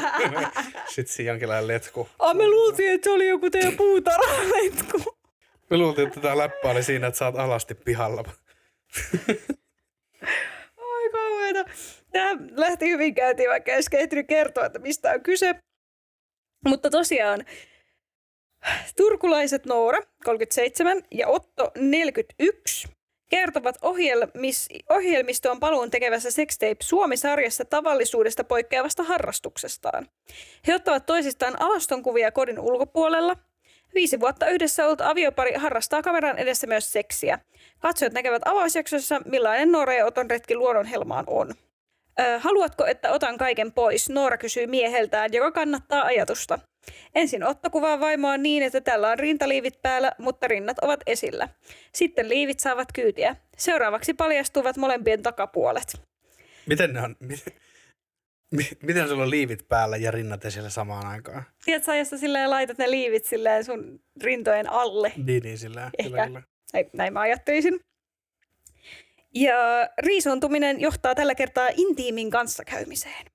Speaker 2: (laughs) Sitten siinä jonkinlainen letku.
Speaker 1: Ah, me luultiin, että se oli joku teidän puutarhaletku.
Speaker 2: Me luultiin, että tämä läppä oli siinä, että sä oot alasti pihalla.
Speaker 1: Ai kauheeta. Tämä lähti hyvin käyntiin, vaikka ei ehtinyt kertoa, että mistä on kyse. Mutta tosiaan, turkulaiset Noora, 37, ja Otto, 41, kertovat ohjelmis, ohjelmistoon paluun tekevässä Sextape Suomi-sarjassa tavallisuudesta poikkeavasta harrastuksestaan. He ottavat toisistaan alastonkuvia kodin ulkopuolella. Viisi vuotta yhdessä ollut aviopari harrastaa kameran edessä myös seksiä. Katsojat näkevät avausjaksossa, millainen Noora ja Oton retki luonnonhelmaan on. Haluatko, että otan kaiken pois? Noora kysyy mieheltään, joka kannattaa ajatusta. Ensin Otto kuvaa vaimoa niin, että tällä on rintaliivit päällä, mutta rinnat ovat esillä. Sitten liivit saavat kyytiä. Seuraavaksi paljastuvat molempien takapuolet.
Speaker 2: Miten ne on? Miten, mi- miten sulla on liivit päällä ja rinnat esillä samaan aikaan?
Speaker 1: Tiedätkö, jos sä silleen laitat ne liivit silleen sun rintojen alle?
Speaker 2: Niin, niin sillä
Speaker 1: Ehkä.
Speaker 2: kyllä, kyllä.
Speaker 1: Näin, näin mä ajattelisin. Ja riisontuminen johtaa tällä kertaa intiimin kanssakäymiseen.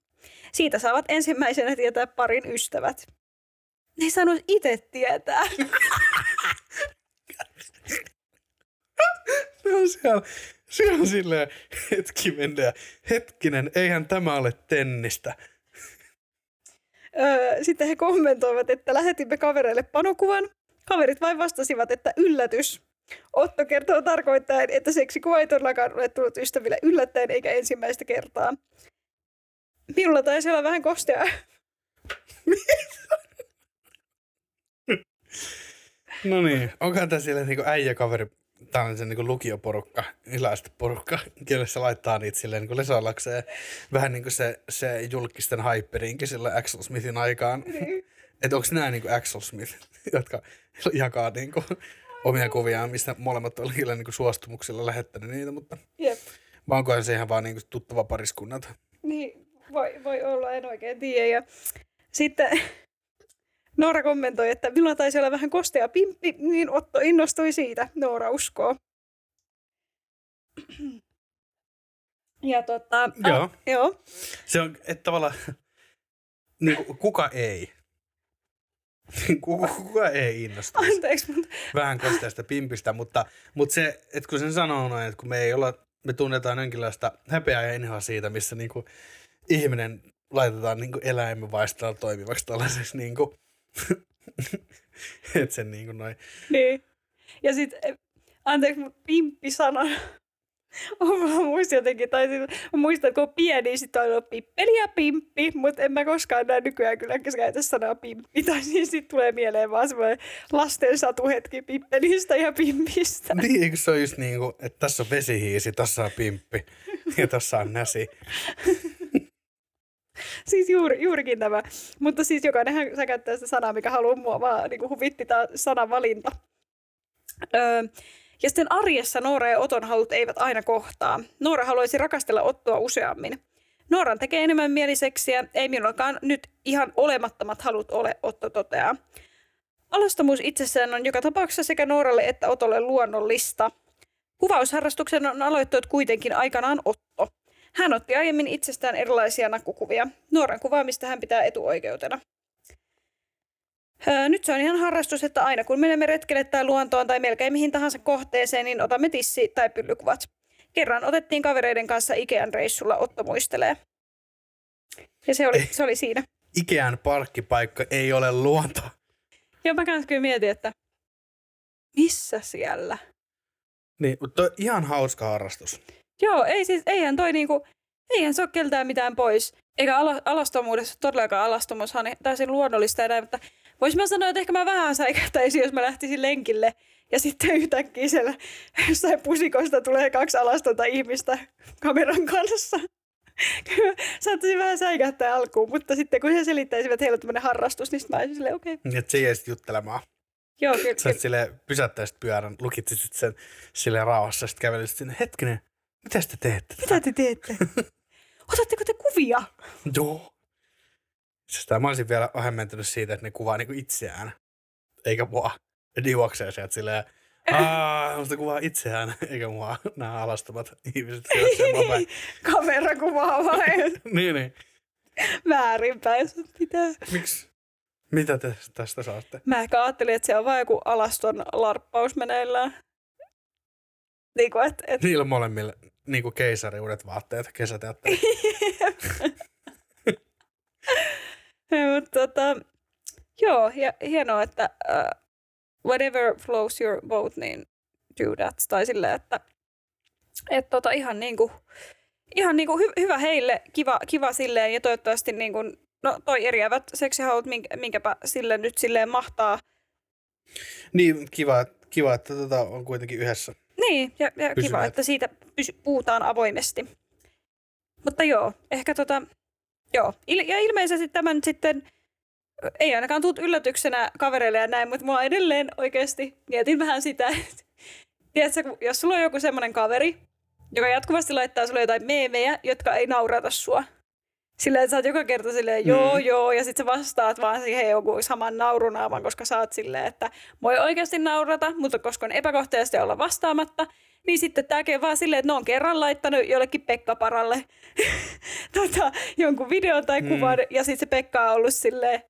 Speaker 1: Siitä saavat ensimmäisenä tietää parin ystävät. Ne ei saanut itse tietää. (laughs)
Speaker 2: Se on siellä, siellä on silleen hetki mennä. Hetkinen, eihän tämä ole tennistä.
Speaker 1: Öö, Sitten he kommentoivat, että lähetimme kavereille panokuvan. Kaverit vain vastasivat, että yllätys. Otto kertoo tarkoittaen, että seksikuva ei todellakaan ole tullut ystäville yllättäen eikä ensimmäistä kertaa. Minulla taisi olla vähän kostea. (laughs)
Speaker 2: No niin, onkohan tämä siellä niinku äijäkaveri, tällainen niinku lukioporukka, porukka, kelle se laittaa niitä silleen niinku lesoillakseen. Vähän niin kuin se, se julkisten hyperinkin sillä Axel Smithin aikaan. Että onko nämä niinku Axel Smith, jotka jakaa niinku omia kuviaan, mistä molemmat oli kyllä niinku suostumuksilla lähettänyt niitä, mutta
Speaker 1: Jep.
Speaker 2: vai onkohan se ihan vaan niinku tuttava pariskunnat?
Speaker 1: Niin, voi, voi olla, en oikein tiedä. Ja sitten Noora kommentoi, että minulla taisi olla vähän kostea pimppi, niin Otto innostui siitä. Noora uskoo. Ja tota,
Speaker 2: Joo.
Speaker 1: Ah, joo.
Speaker 2: Se on, että tavallaan, niin kuin, kuka ei? (laughs) kuka, kuka ei innostuisi?
Speaker 1: Anteeksi, mutta
Speaker 2: vähän kosteasta pimpistä, mutta, mutta se, että kun sen sanoo noin, että kun me ei olla, me tunnetaan jonkinlaista häpeää ja inhoa siitä, missä niinku ihminen laitetaan niinku eläimen vaistalla toimivaksi tällaisessa niinku (laughs) Et sen niin kuin noin.
Speaker 1: Niin. Ja sitten, anteeksi, mutta pimppi-sana (laughs) on vaan muista jotenkin, tai siis, mä muistan, että kun on pieni, niin sitten on ollut pippeli ja pimppi, mutta en mä koskaan näe nykyään kyllä käytä sanaa pimppi, tai (laughs) siis sitten tulee mieleen vaan semmoinen lasten satuhetki pippelistä ja pimpistä.
Speaker 2: Niin, eikö se on just niin kuin, että tässä on vesihiisi, tässä on pimppi ja tässä on näsi. (laughs)
Speaker 1: siis juuri, juurikin tämä. Mutta siis jokainenhan sä käyttää sitä sanaa, mikä haluaa mua vaan niin kuin huvitti tämä sanavalinta. Öö, ja sitten arjessa Noora ja Oton halut eivät aina kohtaa. Noora haluaisi rakastella Ottoa useammin. Nooran tekee enemmän mieliseksiä, ei minullakaan nyt ihan olemattomat halut ole, Otto toteaa. Alastomuus itsessään on joka tapauksessa sekä Nooralle että Otolle luonnollista. Kuvausharrastuksen on aloittanut kuitenkin aikanaan Otto. Hän otti aiemmin itsestään erilaisia nakkukuvia. Nuoren kuvaamista hän pitää etuoikeutena. Öö, nyt se on ihan harrastus, että aina kun menemme retkelle tai luontoon tai melkein mihin tahansa kohteeseen, niin otamme tissi- tai pyllykuvat. Kerran otettiin kavereiden kanssa Ikean reissulla, Otto muistelee. Ja se oli, se oli siinä.
Speaker 2: Ikean parkkipaikka ei ole luonto.
Speaker 1: Joo, mä kanssa kyllä mietin, että missä siellä?
Speaker 2: Niin, mutta ihan hauska harrastus.
Speaker 1: Joo, ei siis, eihän toi niinku, eihän se ole keltään mitään pois. Eikä ala, alastomuudessa todellakaan alastomuushan täysin luonnollista enää, mutta Voisin mä sanoa, että ehkä mä vähän säikähtäisin, jos mä lähtisin lenkille ja sitten yhtäkkiä siellä jossain pusikosta tulee kaksi alastonta ihmistä kameran kanssa. Saattaisin vähän säikähtää alkuun, mutta sitten kun he selittäisivät, että heillä on tämmöinen harrastus, niin mä olisin silleen, okei. Okay.
Speaker 2: Niin, että se jäisit juttelemaan.
Speaker 1: Joo, kyllä.
Speaker 2: Sä sille pysäyttäisit pyörän, lukitsisit sen sille rauhassa, sitten kävelisit sinne, hetkinen, mitä te teette?
Speaker 1: Mitä te teette? (laughs) Otatteko te kuvia?
Speaker 2: Joo. Sitä mä olisin vielä hämmentynyt siitä, että ne kuvaa niinku itseään, eikä mua. Ne juoksee sieltä silleen, Aa, musta kuvaa itseään, (laughs) eikä mua nämä alastomat ihmiset. (laughs)
Speaker 1: Kamera kuvaa vain.
Speaker 2: niin, niin.
Speaker 1: Väärinpäin pitää.
Speaker 2: Miksi? Mitä te tästä saatte?
Speaker 1: Mä ehkä ajattelin, että se on vain joku alaston larppaus meneillään. Niin kuin, et, et...
Speaker 2: Niillä molemmilla niin kuin keisariudet vaatteet kesäteatteri. (laughs)
Speaker 1: Mutta tota, joo, ja hienoa, että uh, whatever flows your boat, niin do that. Tai silleen, että et tota, ihan niinku, ihan niinku hy, hyvä heille, kiva, kiva silleen, ja toivottavasti niinku, no toi eriävät seksihaut, minkä, minkäpä sille nyt silleen mahtaa.
Speaker 2: Niin, kiva, kiva että tota on kuitenkin yhdessä.
Speaker 1: Niin, ja, ja kiva, että siitä pysy, puhutaan avoimesti. Mutta joo, ehkä tota, Joo, Il- ja ilmeisesti tämän sitten ei ainakaan tullut yllätyksenä kavereille ja näin, mutta mua edelleen oikeasti mietin vähän sitä, (laughs) että tiedätkö, jos sulla on joku semmoinen kaveri, joka jatkuvasti laittaa sulle jotain meemejä, jotka ei naurata sua. Silleen, sä oot joka kerta silleen, joo, mm. joo, ja sitten sä vastaat vaan siihen joku saman naurunaavan, koska sä oot silleen, että voi oikeasti naurata, mutta koska on epäkohtaisesti olla vastaamatta, niin sitten tämäkin vaan silleen, että ne on kerran laittanut jollekin Pekka Paralle (laughs) tota, jonkun videon tai mm. kuvan, mm. ja sitten se Pekka on ollut silleen,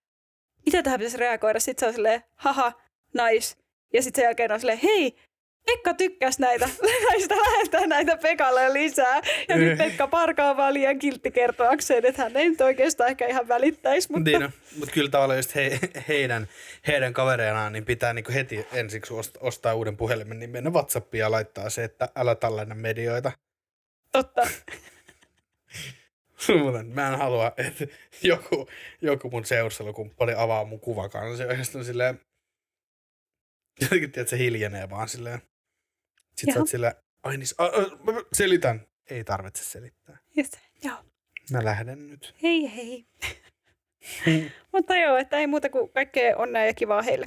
Speaker 1: mitä tähän pitäisi reagoida? Sitten se on silleen, haha, nice. Ja sitten sen jälkeen on silleen, hei, Pekka tykkäsi näitä, (laughs) näistä lähettää näitä Pekalle lisää. Ja nyt Pekka parkaa vaan liian kiltti kertoakseen, että hän ei nyt oikeastaan ehkä ihan välittäisi. Mutta,
Speaker 2: niin, no, mutta kyllä tavallaan just he, heidän, heidän kavereinaan niin pitää niin heti ensiksi ostaa uuden puhelimen, niin mennä WhatsAppiin ja laittaa se, että älä tällainen medioita.
Speaker 1: Totta. (laughs)
Speaker 2: mä en halua, että joku, joku mun seurustelukumppani avaa mun kuvakansi. Ja sitten on silleen, (laughs) jotenkin tiedät, se hiljenee vaan silleen. Sitten sä oot sillä, ai niin, a, a, mä selitän. Ei tarvitse selittää.
Speaker 1: Just, joo.
Speaker 2: Mä lähden nyt.
Speaker 1: Hei hei. (laughs) Mutta joo, että ei muuta kuin kaikkea onnea ja kivaa heille.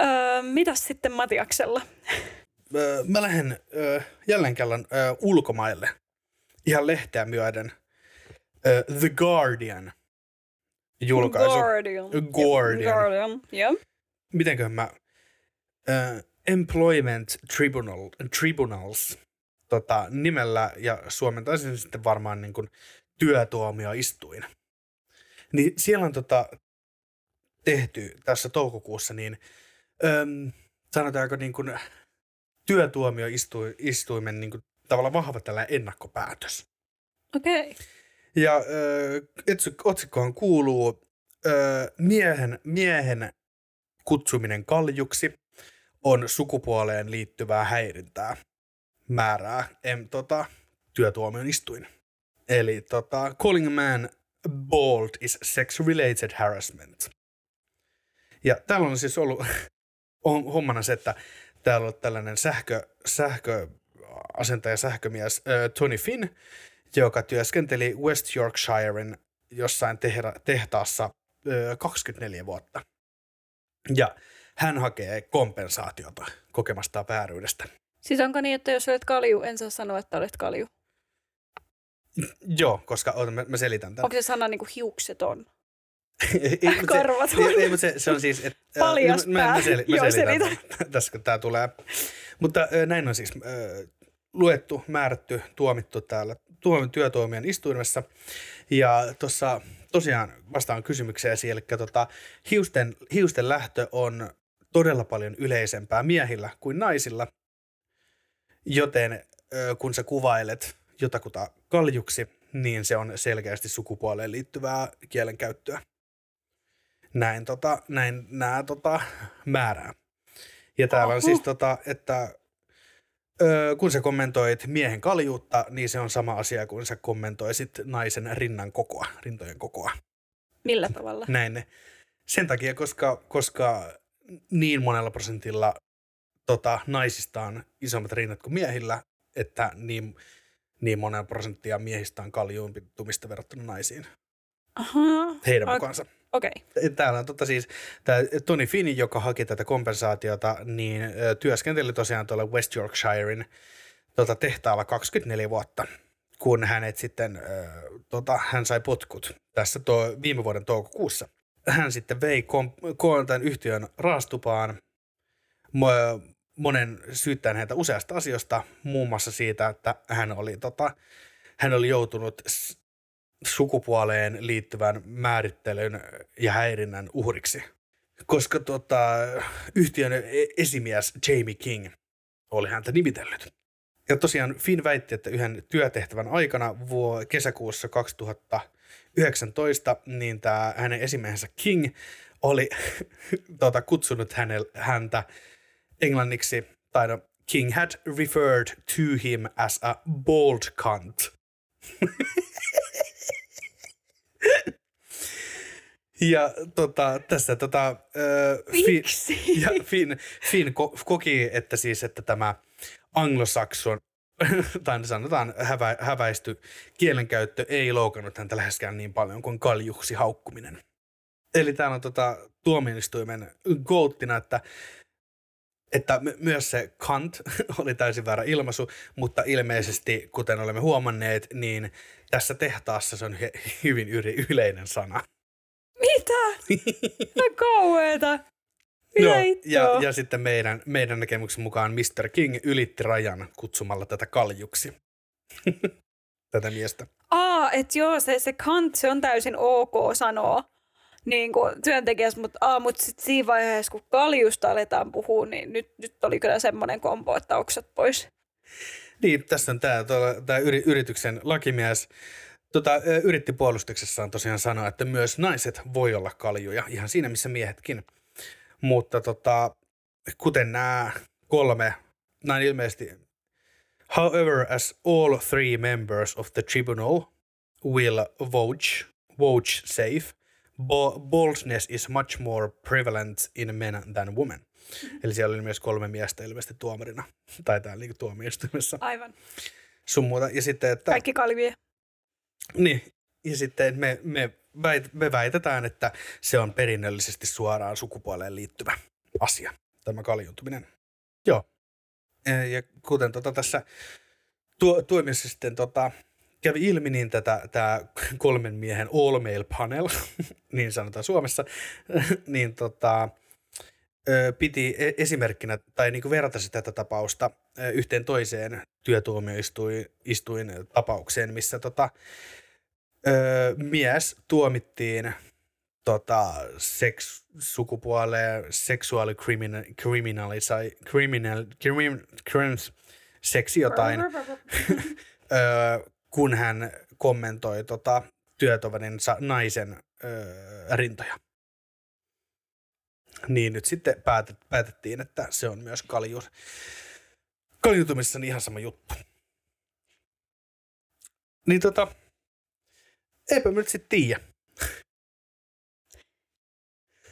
Speaker 1: Öö, mitäs sitten Matiaksella?
Speaker 2: Öö, mä lähden öö, jälleen kerran öö, ulkomaille. Ihan lehteä myöden. Öö, The Guardian julkaisu.
Speaker 1: Guardian.
Speaker 2: Guardian.
Speaker 1: Guardian, yeah.
Speaker 2: Mitenköhän mä... Öö, Employment Tribunal, Tribunals tota, nimellä ja suomentaisin sitten varmaan niin kuin työtuomioistuin. Niin siellä on tota, tehty tässä toukokuussa niin öm, sanotaanko niin kuin työtuomioistuimen niin kuin, tavallaan vahva tällainen ennakkopäätös.
Speaker 1: Okei. Okay.
Speaker 2: Ja ö, otsikkohan kuuluu ö, miehen, miehen kutsuminen kaljuksi on sukupuoleen liittyvää häirintää määrää em, tota, työtuomion istuin. Eli tota, calling a man bald is sex-related harassment. Ja täällä on siis ollut (laughs) on hommana se, että täällä on tällainen sähkö, sähköasentaja, sähkömies äh, Tony Finn, joka työskenteli West Yorkshiren jossain tehra, tehtaassa äh, 24 vuotta. Ja hän hakee kompensaatiota kokemastaan vääryydestä.
Speaker 1: Siis onko niin, että jos olet kalju, en saa sanoa, että olet kalju?
Speaker 2: Joo, koska oota, mä, mä selitän tämän.
Speaker 1: Onko se sana niin kuin hiukseton? (laughs)
Speaker 2: ei,
Speaker 1: Karvat.
Speaker 2: Se, ei, ei, mutta se, se on siis... Et, ää,
Speaker 1: Paljas
Speaker 2: mä, mä, mä,
Speaker 1: pää.
Speaker 2: sel, mä
Speaker 1: Joo,
Speaker 2: selitän
Speaker 1: selitä.
Speaker 2: tämän tässä, kun tämä tulee. Mutta ää, näin on siis ää, luettu, määrätty, tuomittu täällä tuomion työtuomion istuimessa. Ja tuossa tosiaan vastaan kysymykseen siellä, eli tota, hiusten, hiusten lähtö on todella paljon yleisempää miehillä kuin naisilla, joten kun sä kuvailet jotakuta kaljuksi, niin se on selkeästi sukupuoleen liittyvää kielenkäyttöä. Näin, tota, näin nämä tota, määrää. Ja täällä on
Speaker 1: Oho.
Speaker 2: siis, tota, että kun sä kommentoit miehen kaljuutta, niin se on sama asia kuin sä kommentoisit naisen rinnan kokoa, rintojen kokoa.
Speaker 1: Millä tavalla?
Speaker 2: Näin. Sen takia, koska, koska niin monella prosentilla tota, naisista on isommat rinnat kuin miehillä, että niin, niin monella prosenttia miehistä on kaljuuntumista verrattuna naisiin.
Speaker 1: Ahaa.
Speaker 2: Heidän
Speaker 1: Ok-
Speaker 2: mukaansa.
Speaker 1: Okei. Okay.
Speaker 2: Täällä on tota siis, tämä Tony Finn, joka haki tätä kompensaatiota, niin ö, työskenteli tosiaan tuolla West Yorkshirein tota, tehtaalla 24 vuotta, kun hänet sitten, ö, tota, hän sai potkut tässä tuo, viime vuoden toukokuussa. Hän sitten vei kom, ko, tämän yhtiön raastupaan mo- monen syyttäen häntä useasta asiasta, muun muassa siitä, että hän oli, tota, hän oli joutunut sukupuoleen liittyvän määrittelyn ja häirinnän uhriksi. Koska tota, yhtiön e- esimies Jamie King oli häntä nimitellyt. Ja tosiaan Finn väitti, että yhden työtehtävän aikana vuo kesäkuussa 2019, niin tämä hänen esimiehensä King oli (laughs) tota, kutsunut hänel, häntä englanniksi, tai no, King had referred to him as a bald cunt. (laughs) Ja tota, tässä tota, ö, Fi-
Speaker 1: Miksi?
Speaker 2: ja Finn, Finn ko- koki, että siis, että tämä anglosakson, (laughs) tai sanotaan hävä, häväisty kielenkäyttö ei loukannut häntä läheskään niin paljon kuin kaljuksi haukkuminen. Eli täällä on tota, tuomioistuimen goattina, että, että my- myös se kant (laughs) oli täysin väärä ilmaisu, mutta ilmeisesti, kuten olemme huomanneet, niin tässä tehtaassa se on hy- hyvin yleinen sana.
Speaker 1: Mitä? (laughs) Mitä kauheeta.
Speaker 2: Joo, ja, ja sitten meidän, meidän näkemyksen mukaan Mr. King ylitti rajan kutsumalla tätä kaljuksi. (laughs) tätä miestä.
Speaker 1: Aa, että joo, se, se kant, se on täysin ok sanoa niin kuin työntekijässä, mutta, aa, mutta sit siinä vaiheessa, kun kaljusta aletaan puhua, niin nyt, nyt oli kyllä semmoinen kombo, että oksat pois.
Speaker 2: Niin, tässä on tämä, tämä yri, yrityksen lakimies. Tota, yritti puolustuksessaan tosiaan sanoa, että myös naiset voi olla kaljuja, ihan siinä missä miehetkin. Mutta tota, kuten nämä kolme, näin ilmeisesti, however as all three members of the tribunal will vouch, vouch safe, bo- baldness is much more prevalent in men than women. Eli siellä oli myös kolme miestä ilmeisesti tuomarina, (laughs) tai täällä niin tuomioistuimessa
Speaker 1: Aivan.
Speaker 2: sun muuta. Ja sitten, että,
Speaker 1: Kaikki kalvie.
Speaker 2: niin, ja sitten me, me, me väitetään, että se on perinnöllisesti suoraan sukupuoleen liittyvä asia, tämä kaljuntuminen. Joo. Ja- kuten tota tässä tuo, tuomiossa sitten tota, kävi ilmi, niin tätä, tämä kolmen miehen all male panel, (laughs) niin sanotaan Suomessa, (laughs) niin tota, piti e- esimerkkinä tai niin kuin vertasi tätä tapausta yhteen toiseen työtuomioistuin istuin tapaukseen, missä tota, ö, mies tuomittiin tota, seks, sukupuoleen seksuaali criminal, crimin, crims, seksi jotain, (laughs) ö, kun hän kommentoi tota, työtoverinsa naisen ö, rintoja. niin nyt sitten päätet, päätettiin, että se on myös kalju, kaljutumisessa ihan sama juttu. Niin tota, eipä mä nyt sitten tiedä.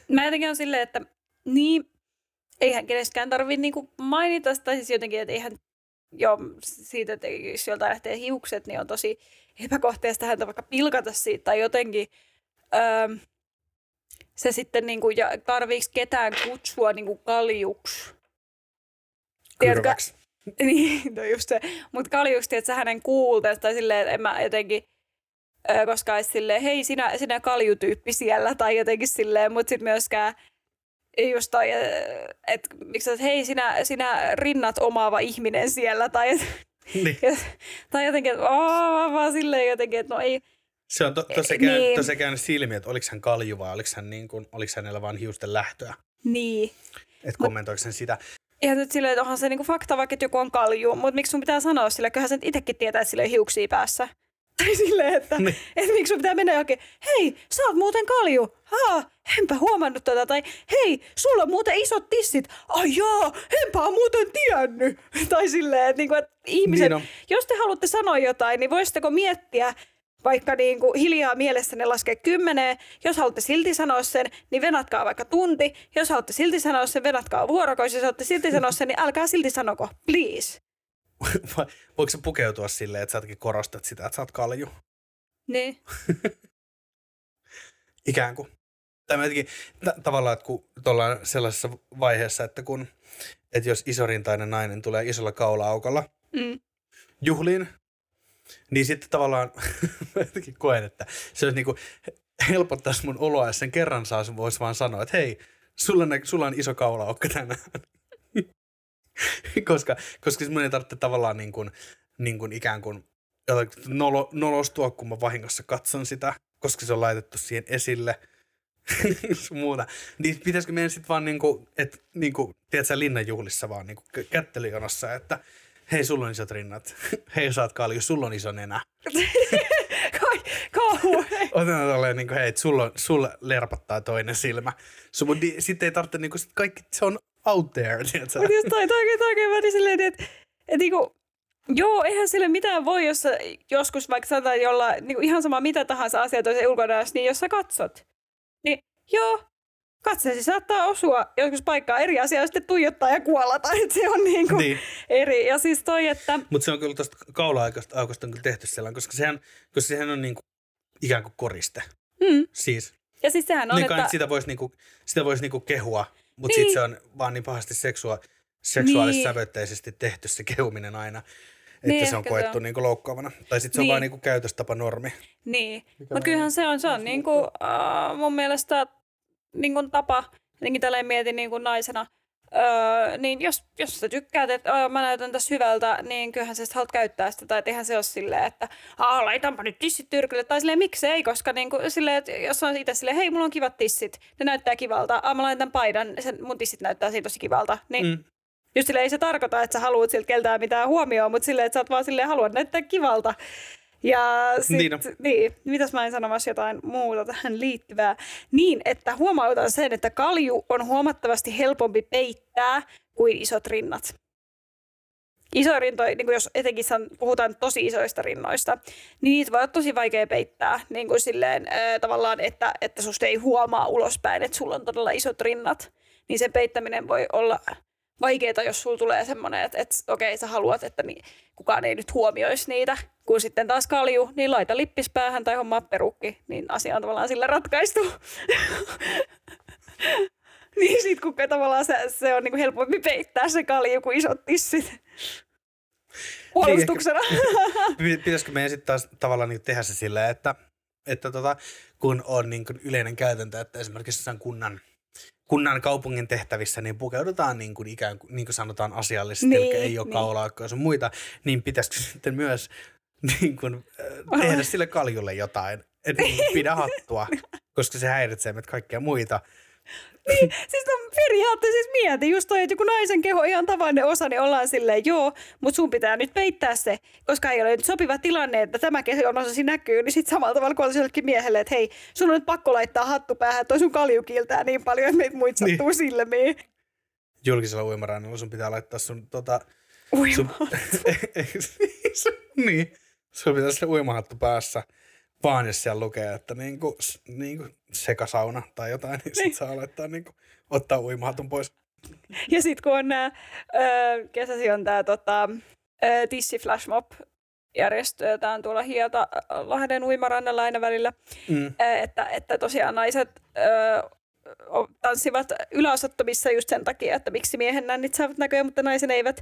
Speaker 1: Mä jotenkin on silleen, että niin, eihän keneskään tarvitse niinku mainita sitä, siis jotenkin, että eihän jo siitä, että jos joltain lähtee hiukset, niin on tosi epäkohteesta häntä vaikka pilkata siitä tai jotenkin öö, se sitten niinku, ja tarviiko ketään kutsua niinku kaljuksi. Tiedätkö? (laughs) Niin, no just se. Mutta kaljusti, että sä hänen kuulteesta tai silleen, että en mä jotenkin, koska olisi silleen, hei sinä, sinä kaljutyyppi siellä tai jotenkin silleen, mutta sitten myöskään just toi, että miksi että hei sinä, sinä rinnat omaava ihminen siellä tai, et, niin. (laughs) tai jotenkin, että vaan silleen jotenkin, että no ei,
Speaker 2: se on to, tosi, käy, niin. tosi käynyt silmiä, että oliko hän kalju vai oliko, hän niin kuin, oliko hänellä vain hiusten lähtöä.
Speaker 1: Niin.
Speaker 2: Että kommentoiko hän sitä.
Speaker 1: Ja nyt silleen, että onhan se niinku fakta vaikka, että joku on kalju, mutta miksi sun pitää sanoa sille, kyllähän sen itsekin tietää, sille hiuksia päässä. Tai silleen, että, niin. että miksi sun pitää mennä johonkin, hei, sä oot muuten kalju. Haa, enpä huomannut tätä. Tai hei, sulla on muuten isot tissit. Ai joo, enpä ole muuten tiennyt. (laughs) Tai silleen, että, niinku, että ihmiset, niin jos te haluatte sanoa jotain, niin voisitteko miettiä, vaikka niin kuin hiljaa mielessänne laskee kymmeneen. Jos haluatte silti sanoa sen, niin venatkaa vaikka tunti. Jos haluatte silti sanoa sen, venatkaa vuorokausi. Jos haluatte silti sanoa sen, niin älkää silti sanoko, please.
Speaker 2: Voiko se pukeutua silleen, että sä korostat sitä, että sä oot kalju?
Speaker 1: Niin. (laughs)
Speaker 2: Ikään kuin. Tai jotenkin, t- tavallaan, että kun ollaan sellaisessa vaiheessa, että kun, että jos isorintainen nainen tulee isolla kaula-aukalla mm. juhliin, niin sitten tavallaan (laughs) mä jotenkin koen, että se olisi niinku helpottaisi mun oloa, jos sen kerran saa, voisi vaan sanoa, että hei, sulla, nä- sulla on iso kaulaukka tänään. (laughs) koska, koska mun ei tarvitse tavallaan niin kuin, niin kuin ikään kuin nolo, nolostua, kun mä vahingossa katson sitä, koska se on laitettu siihen esille. (laughs) muuta. Niin pitäisikö meidän sitten vaan niinku, että niinku, tiedätkö, linnanjuhlissa vaan niinku kättelyjonossa, että hei, sulla on isot rinnat. (laughs) hei, oot kalju, sulla on iso nenä. Otetaan tolleen, niin kuin, hei, sulla, sulla lerpattaa toinen silmä. Sitten ei tarvitse, niin kuin, sit kaikki, se on out there, (laughs) tiedätkö?
Speaker 1: Mutta toi, toi, toi, toi, toi silleen, että, että niin kuin, Joo, eihän sille mitään voi, jos joskus vaikka sanotaan jolla niin ihan sama mitä tahansa asiaa toisen ulkona, niin jos sä katsot, niin joo, katseesi saattaa osua joskus paikkaa eri asiaa, sitten tuijottaa ja kuolla, (laughs) että se on niin kuin niin. eri. Ja siis toi, että...
Speaker 2: Mutta se on kyllä tuosta kaula-aukosta on kyllä tehty sellainen, koska sehän, koska sehän on niin kuin ikään kuin koriste. Mm. Siis.
Speaker 1: Ja siis sehän on,
Speaker 2: niin että... Sitä voisi niinku, sitä vois niinku kehua, mutta niin. sitten se on vaan niin pahasti seksua, seksuaalissävytteisesti niin. tehty se kehuminen aina, että niin, se on koettu se on. Niinku loukkaavana. Tai sitten se niin. on vaan niinku käytöstapa normi.
Speaker 1: Niin, mutta kyllähän se on, se on niinku, uh, mun mielestä niin kuin tapa, jotenkin tälleen mietin niin kuin naisena, Öö, niin jos, jos sä tykkäät, että mä näytän tässä hyvältä, niin kyllähän sä haluat käyttää sitä. Tai eihän se ole silleen, että laitanpa nyt tissit tyrkylle. Tai silleen, miksei, koska niin kuin, silleen, että jos on itse silleen, hei, mulla on kivat tissit, ne näyttää kivalta. Ah, mä laitan paidan, sen, mun tissit näyttää siitä tosi kivalta. Niin mm. Just silleen ei se tarkoita, että sä haluat siltä keltää mitään huomioon, mutta silleen, että sä oot vaan silleen, haluat näyttää kivalta. Ja sit, niin, no. niin, mitäs mä en sanomassa jotain muuta tähän liittyvää. Niin, että huomautan sen, että kalju on huomattavasti helpompi peittää kuin isot rinnat. Iso rinto, niin kuin jos etenkin puhutaan tosi isoista rinnoista, niin niitä voi olla tosi vaikea peittää niin kuin silleen, äh, tavallaan, että, että susta ei huomaa ulospäin, että sulla on todella isot rinnat. Niin sen peittäminen voi olla vaikeaa, jos sulla tulee semmoinen, että, että okei, sä haluat, että niin, kukaan ei nyt huomioisi niitä. Kun sitten taas kalju, niin laita lippis päähän tai hommaa perukki, niin asia on tavallaan sillä ratkaistu. (laughs) niin sit kun tavallaan se, se on niinku helpompi peittää se kalju kuin isot tissit. Puolustuksena. (laughs)
Speaker 2: Niin, pitäisikö meidän sitten taas tavallaan niin tehdä se silleen, että, että tota, kun on niin yleinen käytäntö, että esimerkiksi jossain kunnan – kunnan kaupungin tehtävissä niin pukeudutaan niin kuin ikään kuin, niin kuin sanotaan asiallisesti, niin, eli ei ole niin. kaulaakkoja sun muita, niin pitäisikö sitten myös (laughs) niin kuin, äh, tehdä sille kaljulle jotain, että niin pidä hattua, (laughs) koska se häiritsee meitä kaikkia muita,
Speaker 1: niin, siis on periaatteessa siis mieti just toi, että joku naisen keho ihan tavallinen osa, niin ollaan silleen, joo, mutta sun pitää nyt peittää se, koska ei ole nyt sopiva tilanne, että tämä kehon osasi näkyy, niin sitten samalla tavalla kuin jollekin miehelle, että hei, sun on nyt pakko laittaa hattu päähän, toi sun kalju kiiltää niin paljon, että meitä muit sattuu niin. silmiin.
Speaker 2: Julkisella uimarannalla sun pitää laittaa sun tota...
Speaker 1: Uimahattu.
Speaker 2: Sun, (laughs) niin, sun pitää se uimahattu päässä vaan jos siellä lukee, että niinku, niinku sekasauna tai jotain, niin, niin. sit saa laittaa niinku, ottaa uimahatun pois.
Speaker 1: Ja sitten kun on nämä, kesäsi on tämä tota, Tissi Flash Mob järjestö, tämä on tuolla Hieta Lahden uimarannalla aina välillä, mm. että, että tosiaan naiset ö, tanssivat yläosattomissa just sen takia, että miksi miehen nännit saavat näköjä, mutta naisen eivät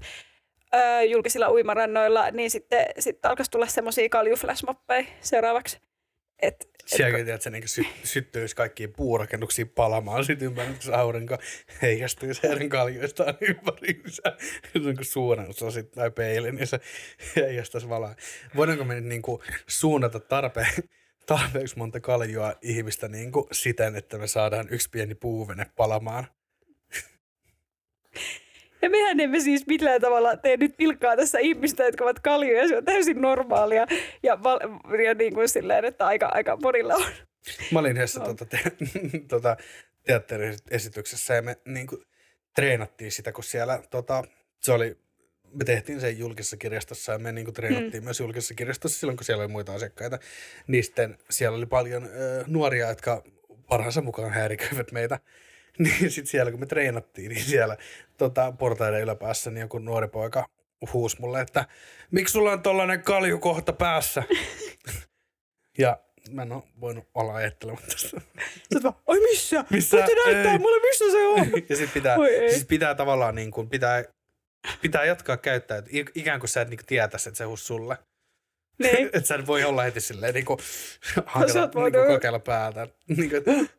Speaker 1: ö, julkisilla uimarannoilla, niin sitten, sitten alkaisi tulla semmoisia kaljuflashmoppeja seuraavaksi. Et,
Speaker 2: Sielläkin, että se niin sy- syttyisi kaikkiin puurakennuksiin palamaan sitten ympäri, aurinko heijastuisi heidän kaljoistaan ympäriinsä. Se on suuren osa tai peili, niin se heijastaisi valaa. Voidaanko me niin kuin suunnata tarpeen, tarpeeksi monta kaljoa ihmistä niin kuin siten, että me saadaan yksi pieni puuvene palamaan?
Speaker 1: Ja mehän emme siis millään tavalla tee nyt pilkkaa tässä ihmistä, jotka ovat kaljuja. Se on täysin normaalia ja, val- ja niin kuin silleen, että aika, aika monilla on.
Speaker 2: Mä olin yhdessä no. tuota, te, (laughs) tuota, teatteriesityksessä ja me niin kuin, treenattiin sitä, kun siellä tota, se oli me tehtiin sen julkisessa kirjastossa ja me niin kuin treenattiin mm. myös julkisessa kirjastossa silloin, kun siellä oli muita asiakkaita. Niin sitten siellä oli paljon ö, nuoria, jotka parhaansa mukaan häiriköivät meitä. (laughs) Niin sitten siellä, kun me treenattiin, niin siellä tota, portaiden yläpäässä niin joku nuori poika huusi mulle, että miksi sulla on tollainen kalju kohta päässä? (laughs) ja mä en ole voinut olla ajattelematta sitä.
Speaker 1: Sä vaan, oi missä?
Speaker 2: Missä?
Speaker 1: Voitte näyttää
Speaker 2: ei.
Speaker 1: mulle, missä se on? (laughs)
Speaker 2: ja sitten pitää, siis pitää tavallaan niin kuin, pitää, pitää jatkaa käyttää, että ikään kuin sä et niin tietäisi, että se huus sulle. Niin. että sä voi olla heti silleen niin kuin, hakata, no, niin kuin kokeilla päätä. niin kuin,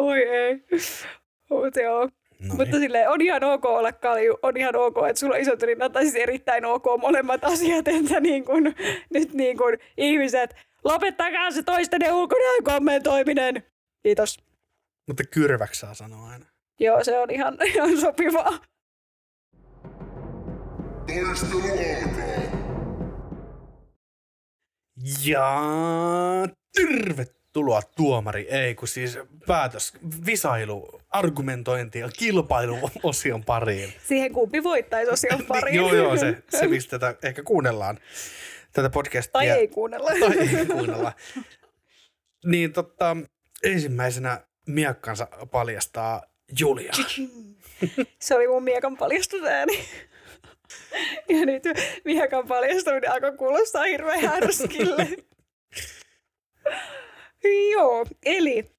Speaker 1: Oi ei. Mutta joo. No Mutta niin. silleen, on ihan ok olla kalju, on ihan ok, että sulla on isot rinnat, tai siis erittäin ok molemmat asiat, että niin kuin, nyt niin kuin ihmiset, lopettakaa se toisten ulkonäön kommentoiminen. Kiitos.
Speaker 2: Mutta kyrväksi saa sanoa aina.
Speaker 1: Joo, se on ihan, (laughs) ihan sopivaa.
Speaker 3: Alkaa.
Speaker 2: Ja tuloa tuomari, ei kun siis päätös, visailu, argumentointi ja kilpailuosion (laughs) pariin.
Speaker 1: Siihen kumpi voittaisi osion (laughs) pariin.
Speaker 2: joo, joo, se, se mistä tätä ehkä kuunnellaan, tätä podcastia.
Speaker 1: Tai ei kuunnella.
Speaker 2: Tai ei kuunnella. niin totta, ensimmäisenä miekkansa paljastaa Julia. (laughs)
Speaker 1: se oli mun miekan paljastusääni. Ja nyt miekan paljastuminen alkoi kuulostaa hirveän härskille. Joo, eli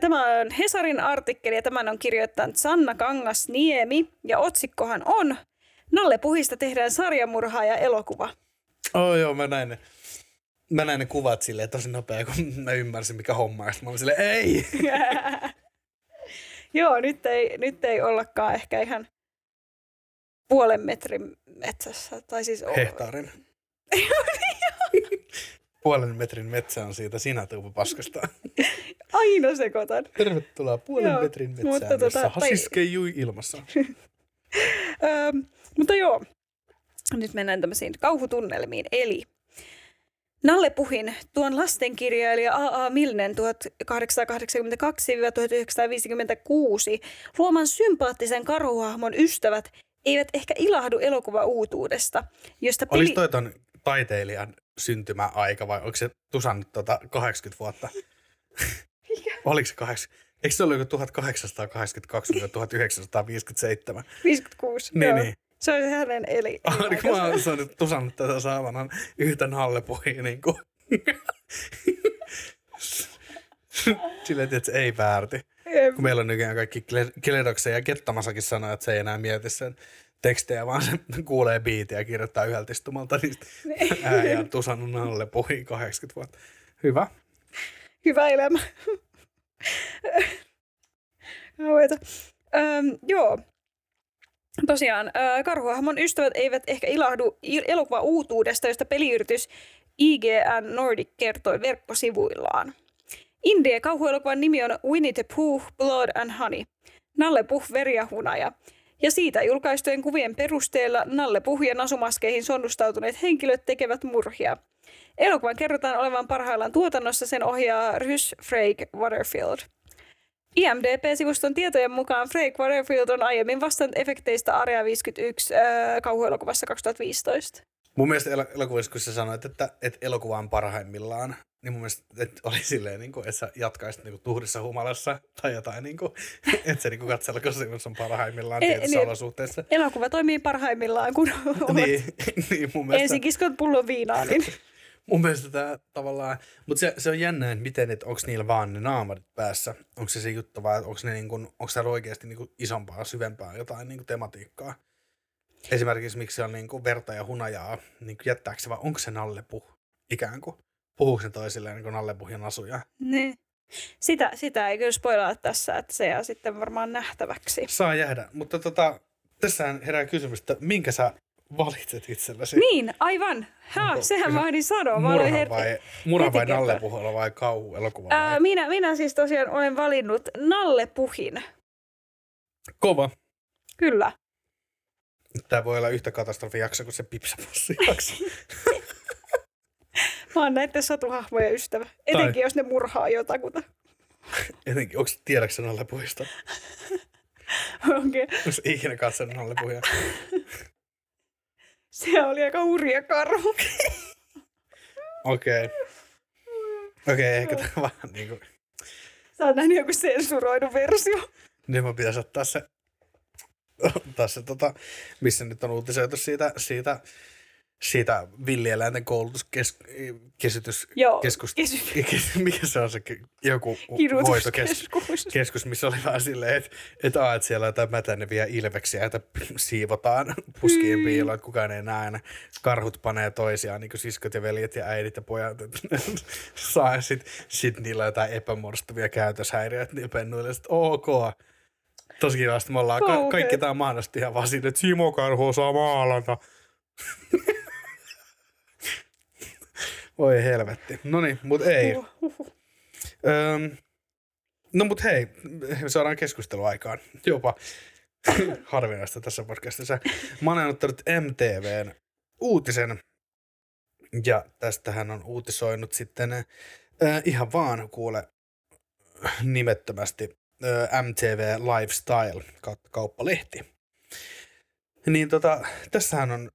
Speaker 1: Tämä on Hesarin artikkeli ja tämän on kirjoittanut Sanna Kangasniemi ja otsikkohan on Nalle Puhista tehdään sarjamurhaa ja elokuva.
Speaker 2: Oh joo, mä näin ne. Mä näin ne kuvat silleen tosi nopea, kun mä ymmärsin mikä homma. Ja mä olin silleen, ei! (laughs)
Speaker 1: joo, nyt ei, nyt ei ollakaan ehkä ihan puolen metrin metsässä. Tai siis...
Speaker 2: Hehtaarin. (laughs) puolen metrin metsä on siitä sinä paskasta. (laughs)
Speaker 1: Aina sekoitan.
Speaker 2: Tervetuloa puolen joo, metrin metsään, mutta tota, jossa hasiskei ilmassa.
Speaker 1: Öm, (laughs) mutta joo, nyt mennään tämmöisiin kauhutunnelmiin. Eli Nalle Puhin, tuon lastenkirjailija A.A. Milnen 1882-1956 luoman sympaattisen karhuhahmon ystävät eivät ehkä ilahdu elokuva uutuudesta, josta
Speaker 2: peli... Olisi toi ton taiteilijan syntymäaika vai onko se tusannut tota 80 vuotta? (laughs) Oliko se 80? Eikö se ollut joku 1882 1957?
Speaker 1: 56,
Speaker 2: niin, joo. Niin.
Speaker 1: Se oli hänen eli. (laughs)
Speaker 2: Oliko mä oon saanut tusannut tätä saavanan yhtä nallepuhia niin kuin. (laughs) Silleen, että se ei väärti. Kun meillä on nykyään kaikki Kledoksen ja Kettamasakin sanoa, että se ei enää mieti sen tekstejä, vaan se (laughs) kuulee biitiä ja kirjoittaa yhdeltä istumalta, niin, niin. ääjä on tusannut alle puhi 80 vuotta. Hyvä.
Speaker 1: Hyvä elämä. Öm, joo. Tosiaan, äh, Karhuhahmon ystävät eivät ehkä ilahdu elokuva uutuudesta, josta peliyritys IGN Nordic kertoi verkkosivuillaan. Indie kauhuelokuvan nimi on Winnie the Pooh, Blood and Honey. Nalle Puh, veri ja hunaja. Ja siitä julkaistujen kuvien perusteella Nalle Puh ja nasumaskeihin sonnustautuneet henkilöt tekevät murhia. Elokuvan kerrotaan olevan parhaillaan tuotannossa sen ohjaa Rhys Frake Waterfield. IMDb-sivuston tietojen mukaan Frake Waterfield on aiemmin vastannut efekteistä Area 51 äh, kauhuelokuvassa 2015.
Speaker 2: Mun mielestä el- elokuvissa, kun sä sanoit, että, että elokuva on parhaimmillaan, niin mun mielestä että oli silleen, niin kuin, että sä jatkaisit niin kuin, tuhdissa humalassa tai jotain, niin kuin, (laughs) että se niin katselukosimus on parhaimmillaan
Speaker 1: Ei,
Speaker 2: tietyissä
Speaker 1: niin.
Speaker 2: olosuhteissa.
Speaker 1: Elokuva toimii parhaimmillaan, kun (laughs)
Speaker 2: Niin, (laughs) niin mun mielestä,
Speaker 1: ensin kiskot pullon viinaa, niin
Speaker 2: mun mielestä tämä tavallaan, mutta se, se on jännä, että miten, että onko niillä vaan ne naamarit päässä, onko se se juttu vai onko ne niin kuin, onko oikeasti niin kuin isompaa, syvempää jotain niin kuin tematiikkaa. Esimerkiksi miksi on niin kuin verta ja hunajaa, niin kuin jättääkö se vai onko se nallepuh ikään kuin? Puhuuko ne toisilleen niin kuin nallepuhjan asuja?
Speaker 1: niin. Sitä, sitä ei kyllä spoilaa tässä, että se jää sitten varmaan nähtäväksi.
Speaker 2: Saa jäädä, mutta tota, tässähän herää kysymys, että minkä sä valitset itsellesi?
Speaker 1: Niin, aivan. Ha,
Speaker 2: Onko
Speaker 1: sehän
Speaker 2: se
Speaker 1: mä ehdin sanoa.
Speaker 2: Murha
Speaker 1: her-
Speaker 2: vai, murha
Speaker 1: heti
Speaker 2: vai nallepuhalla vai elokuva? vai?
Speaker 1: Ää, minä, minä siis tosiaan olen valinnut Nalle Puhin.
Speaker 2: Kova.
Speaker 1: Kyllä.
Speaker 2: Tämä voi olla yhtä katastrofijakso kuin se pipsapussi jakso. (laughs)
Speaker 1: Mä oon näiden satuhahmojen ystävä. Etenkin jos ne murhaa jotakuta. (laughs)
Speaker 2: Etenkin, onko tiedätkö sen nallepuhista? (laughs)
Speaker 1: Okei.
Speaker 2: Onko ikinä katsonut nallepuhia?
Speaker 1: Se oli aika hurja karhu.
Speaker 2: Okei. Okei, ehkä tämä vähän niin kuin...
Speaker 1: Sä oot nähnyt joku sensuroidu versio.
Speaker 2: Nyt mä pitäisi ottaa se, (laughs) se tota, missä nyt on uutisoitu siitä, siitä, siitä villieläinten koulutuskeskus,
Speaker 1: Joo.
Speaker 2: keskus,
Speaker 1: Kesy-
Speaker 2: kes, mikä se on se joku hoitokeskus, keskus, missä oli vaan silleen, että et, aa, et siellä on jotain mätäneviä ilveksiä, että siivotaan puskiin
Speaker 1: Mm.
Speaker 2: piiloon, että kukaan ei näe. Karhut panee toisiaan, niin kuin siskot ja veljet ja äidit ja pojat. (laughs) Saa ja sit, sit niillä on jotain epämuodostuvia käytöshäiriöitä niillä pennuilla. Sitten ok. Tosi kivasti. Me ollaan ka- kaikki tää mahdollisesti ihan vaan siinä, että Simo Karhu osaa maalata. (laughs) Voi helvetti. No niin, mut ei.
Speaker 1: Uhuh.
Speaker 2: Öm, no mut hei, me saadaan keskusteluaikaan. Jopa (laughs) harvinaista tässä podcastissa. Mä olen ottanut MTVn uutisen. Ja tästähän on uutisoinut sitten äh, ihan vaan kuule nimettömästi MTV Lifestyle kautta kauppalehti. Niin tota, tässähän on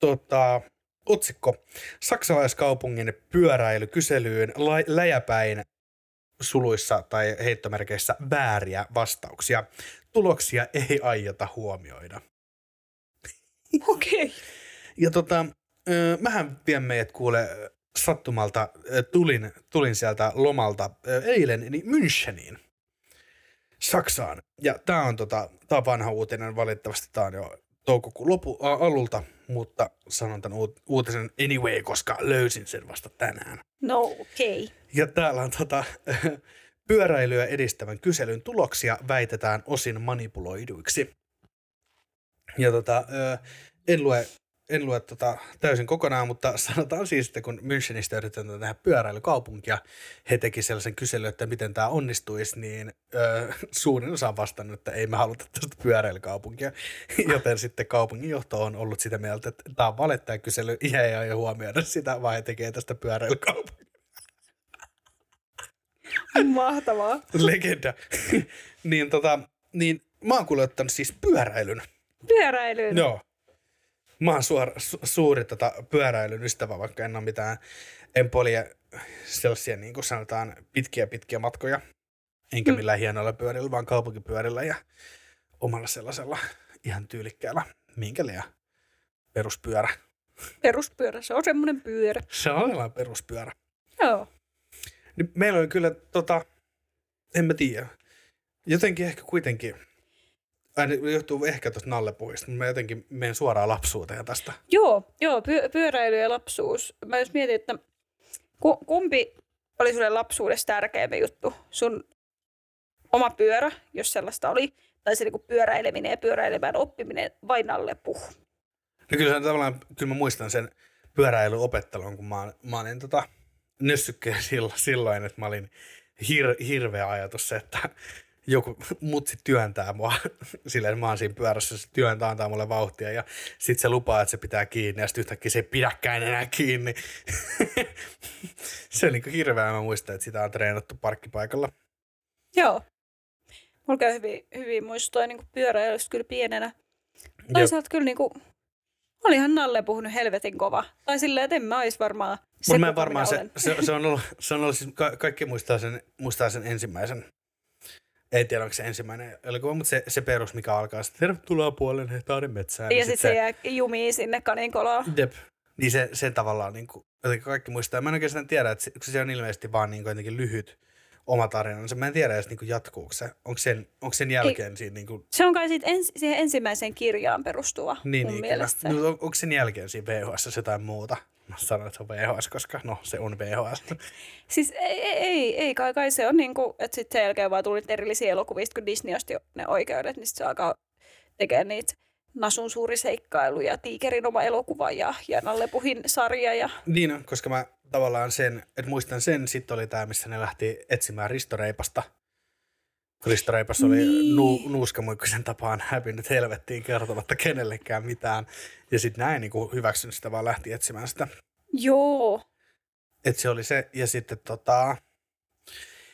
Speaker 2: tota, otsikko Saksalaiskaupungin pyöräilykyselyyn lä- läjäpäin suluissa tai heittomerkeissä vääriä vastauksia. Tuloksia ei aiota huomioida.
Speaker 1: Okei.
Speaker 2: Ja tota, mähän vien meidät kuule sattumalta, tulin, tulin sieltä lomalta eilen niin Müncheniin, Saksaan. Ja tää on, tota, tää on vanha uutinen, valitettavasti tää on jo toukokuun lopu, alulta, mutta sanon tämän uut- uutisen anyway, koska löysin sen vasta tänään.
Speaker 1: No okei. Okay.
Speaker 2: Ja täällä on tota, (laughs) pyöräilyä edistävän kyselyn tuloksia väitetään osin manipuloiduiksi. Ja tota, en lue, en lue tota täysin kokonaan, mutta (laughs) sanotaan siis, että kun Münchenistä yritetään tehdä pyöräilykaupunkia, he teki sellaisen kyselyn, että miten tämä onnistuisi, niin ö, (laughs) suurin osa on vastannut, että ei me haluta tästä pyöräilykaupunkia. (laughs) Joten sitten kaupunginjohto on ollut sitä mieltä, että tämä on valetta kysely, ja ei aio huomioida sitä, vaan he tekee tästä pyöräilykaupunkia.
Speaker 1: Mahtavaa.
Speaker 2: Legenda. niin, tota, niin mä oon kuule ottanut siis pyöräilyn.
Speaker 1: Pyöräilyyn.
Speaker 2: Joo. Mä oon suor, su, suuri tota, pyöräilyn ystävä, vaikka en ole mitään, en polje sellaisia niin kuin sanotaan pitkiä pitkiä matkoja. Enkä
Speaker 1: Mm.
Speaker 2: millään hienoilla pyörillä, vaan kaupunkipyörillä ja omalla sellaisella ihan tyylikkäällä, minkä liian peruspyörä.
Speaker 1: Peruspyörä. Se on semmoinen pyörä.
Speaker 2: Se on sellainen peruspyörä.
Speaker 1: Joo.
Speaker 2: Niin meillä on kyllä, tota, en mä tiedä. Jotenkin ehkä kuitenkin, aina johtuu ehkä tuosta nallepuhista, mutta mä jotenkin menen suoraan lapsuuteen tästä.
Speaker 1: Joo, joo pyö- pyöräily ja lapsuus. Mä jos mietin, että ku- kumpi oli sulle lapsuudessa tärkeämpi juttu? Sun oma pyörä, jos sellaista oli, tai se niinku pyöräileminen ja pyöräilemään oppiminen vai nallepuh?
Speaker 2: No kyllä, tavallaan, kyllä mä muistan sen pyöräilyopettelun, kun mä, mä olin tota, nössykkeen silloin, silloin, että mä olin hir, hirveä ajatus se, että joku (laughs) mutsi työntää mua, (laughs) silleen mä oon siinä pyörässä, se työntää antaa mulle vauhtia ja sit se lupaa, että se pitää kiinni ja sitten yhtäkkiä se ei pidäkään enää kiinni. (laughs) se on niin hirveä, mä muistan, että sitä on treenattu parkkipaikalla.
Speaker 1: Joo. Mulla käy hyvin, hyvin muistoja niin pyöräilystä kyllä pienenä. Toisaalta kyllä niin kuin, olihan Nalle puhunut helvetin kova. Tai silleen, että en mä olisi varmaan se,
Speaker 2: mä varmaan se, se, se, on ollut, se on ollut siis, ka, kaikki muistaa sen, muistaa sen ensimmäisen ei tiedä, onko se ensimmäinen elokuva, mutta se, se perus, mikä alkaa sitten, tervetuloa puolen hehtaarin metsään.
Speaker 1: Ja, ja sitten sit se, jää jumiin sinne kaninkoloon.
Speaker 2: Jep. Niin se, se tavallaan niin kuin, kaikki muistaa. Mä en oikeastaan tiedä, että se, se on ilmeisesti vaan niin kuin jotenkin lyhyt oma tarinansa. Mä en tiedä edes niin kuin jatkuuko se. Onko sen, onko sen jälkeen Ei, siinä niin kuin...
Speaker 1: Se on kai siitä ens, siihen ensimmäiseen kirjaan perustuva
Speaker 2: niin,
Speaker 1: mun
Speaker 2: niin,
Speaker 1: mielestä.
Speaker 2: No, on, onko sen jälkeen siinä VHS jotain muuta? Mä sanon, että se on VHS, koska no se on VHS. (laughs)
Speaker 1: Siis ei, ei, ei kai, kai se on niin kuin, että sitten sen jälkeen vaan tuli erillisiä elokuvia, kun Disney osti ne oikeudet, niin sitten se alkaa tekemään niitä Nasun suuri seikkailu ja Tiikerin oma elokuva ja, ja Nalle Puhin sarja. Ja...
Speaker 2: Niin koska mä tavallaan sen, että muistan sen, sitten oli tämä, missä ne lähti etsimään Risto Reipasta. Risto Reipas oli niin. nu, nuuskamuikkuisen tapaan hävinnyt helvettiin kertomatta kenellekään mitään. Ja sitten näin niin hyväksynyt sitä, vaan lähti etsimään sitä.
Speaker 1: Joo.
Speaker 2: Et se oli se, ja sitten tota...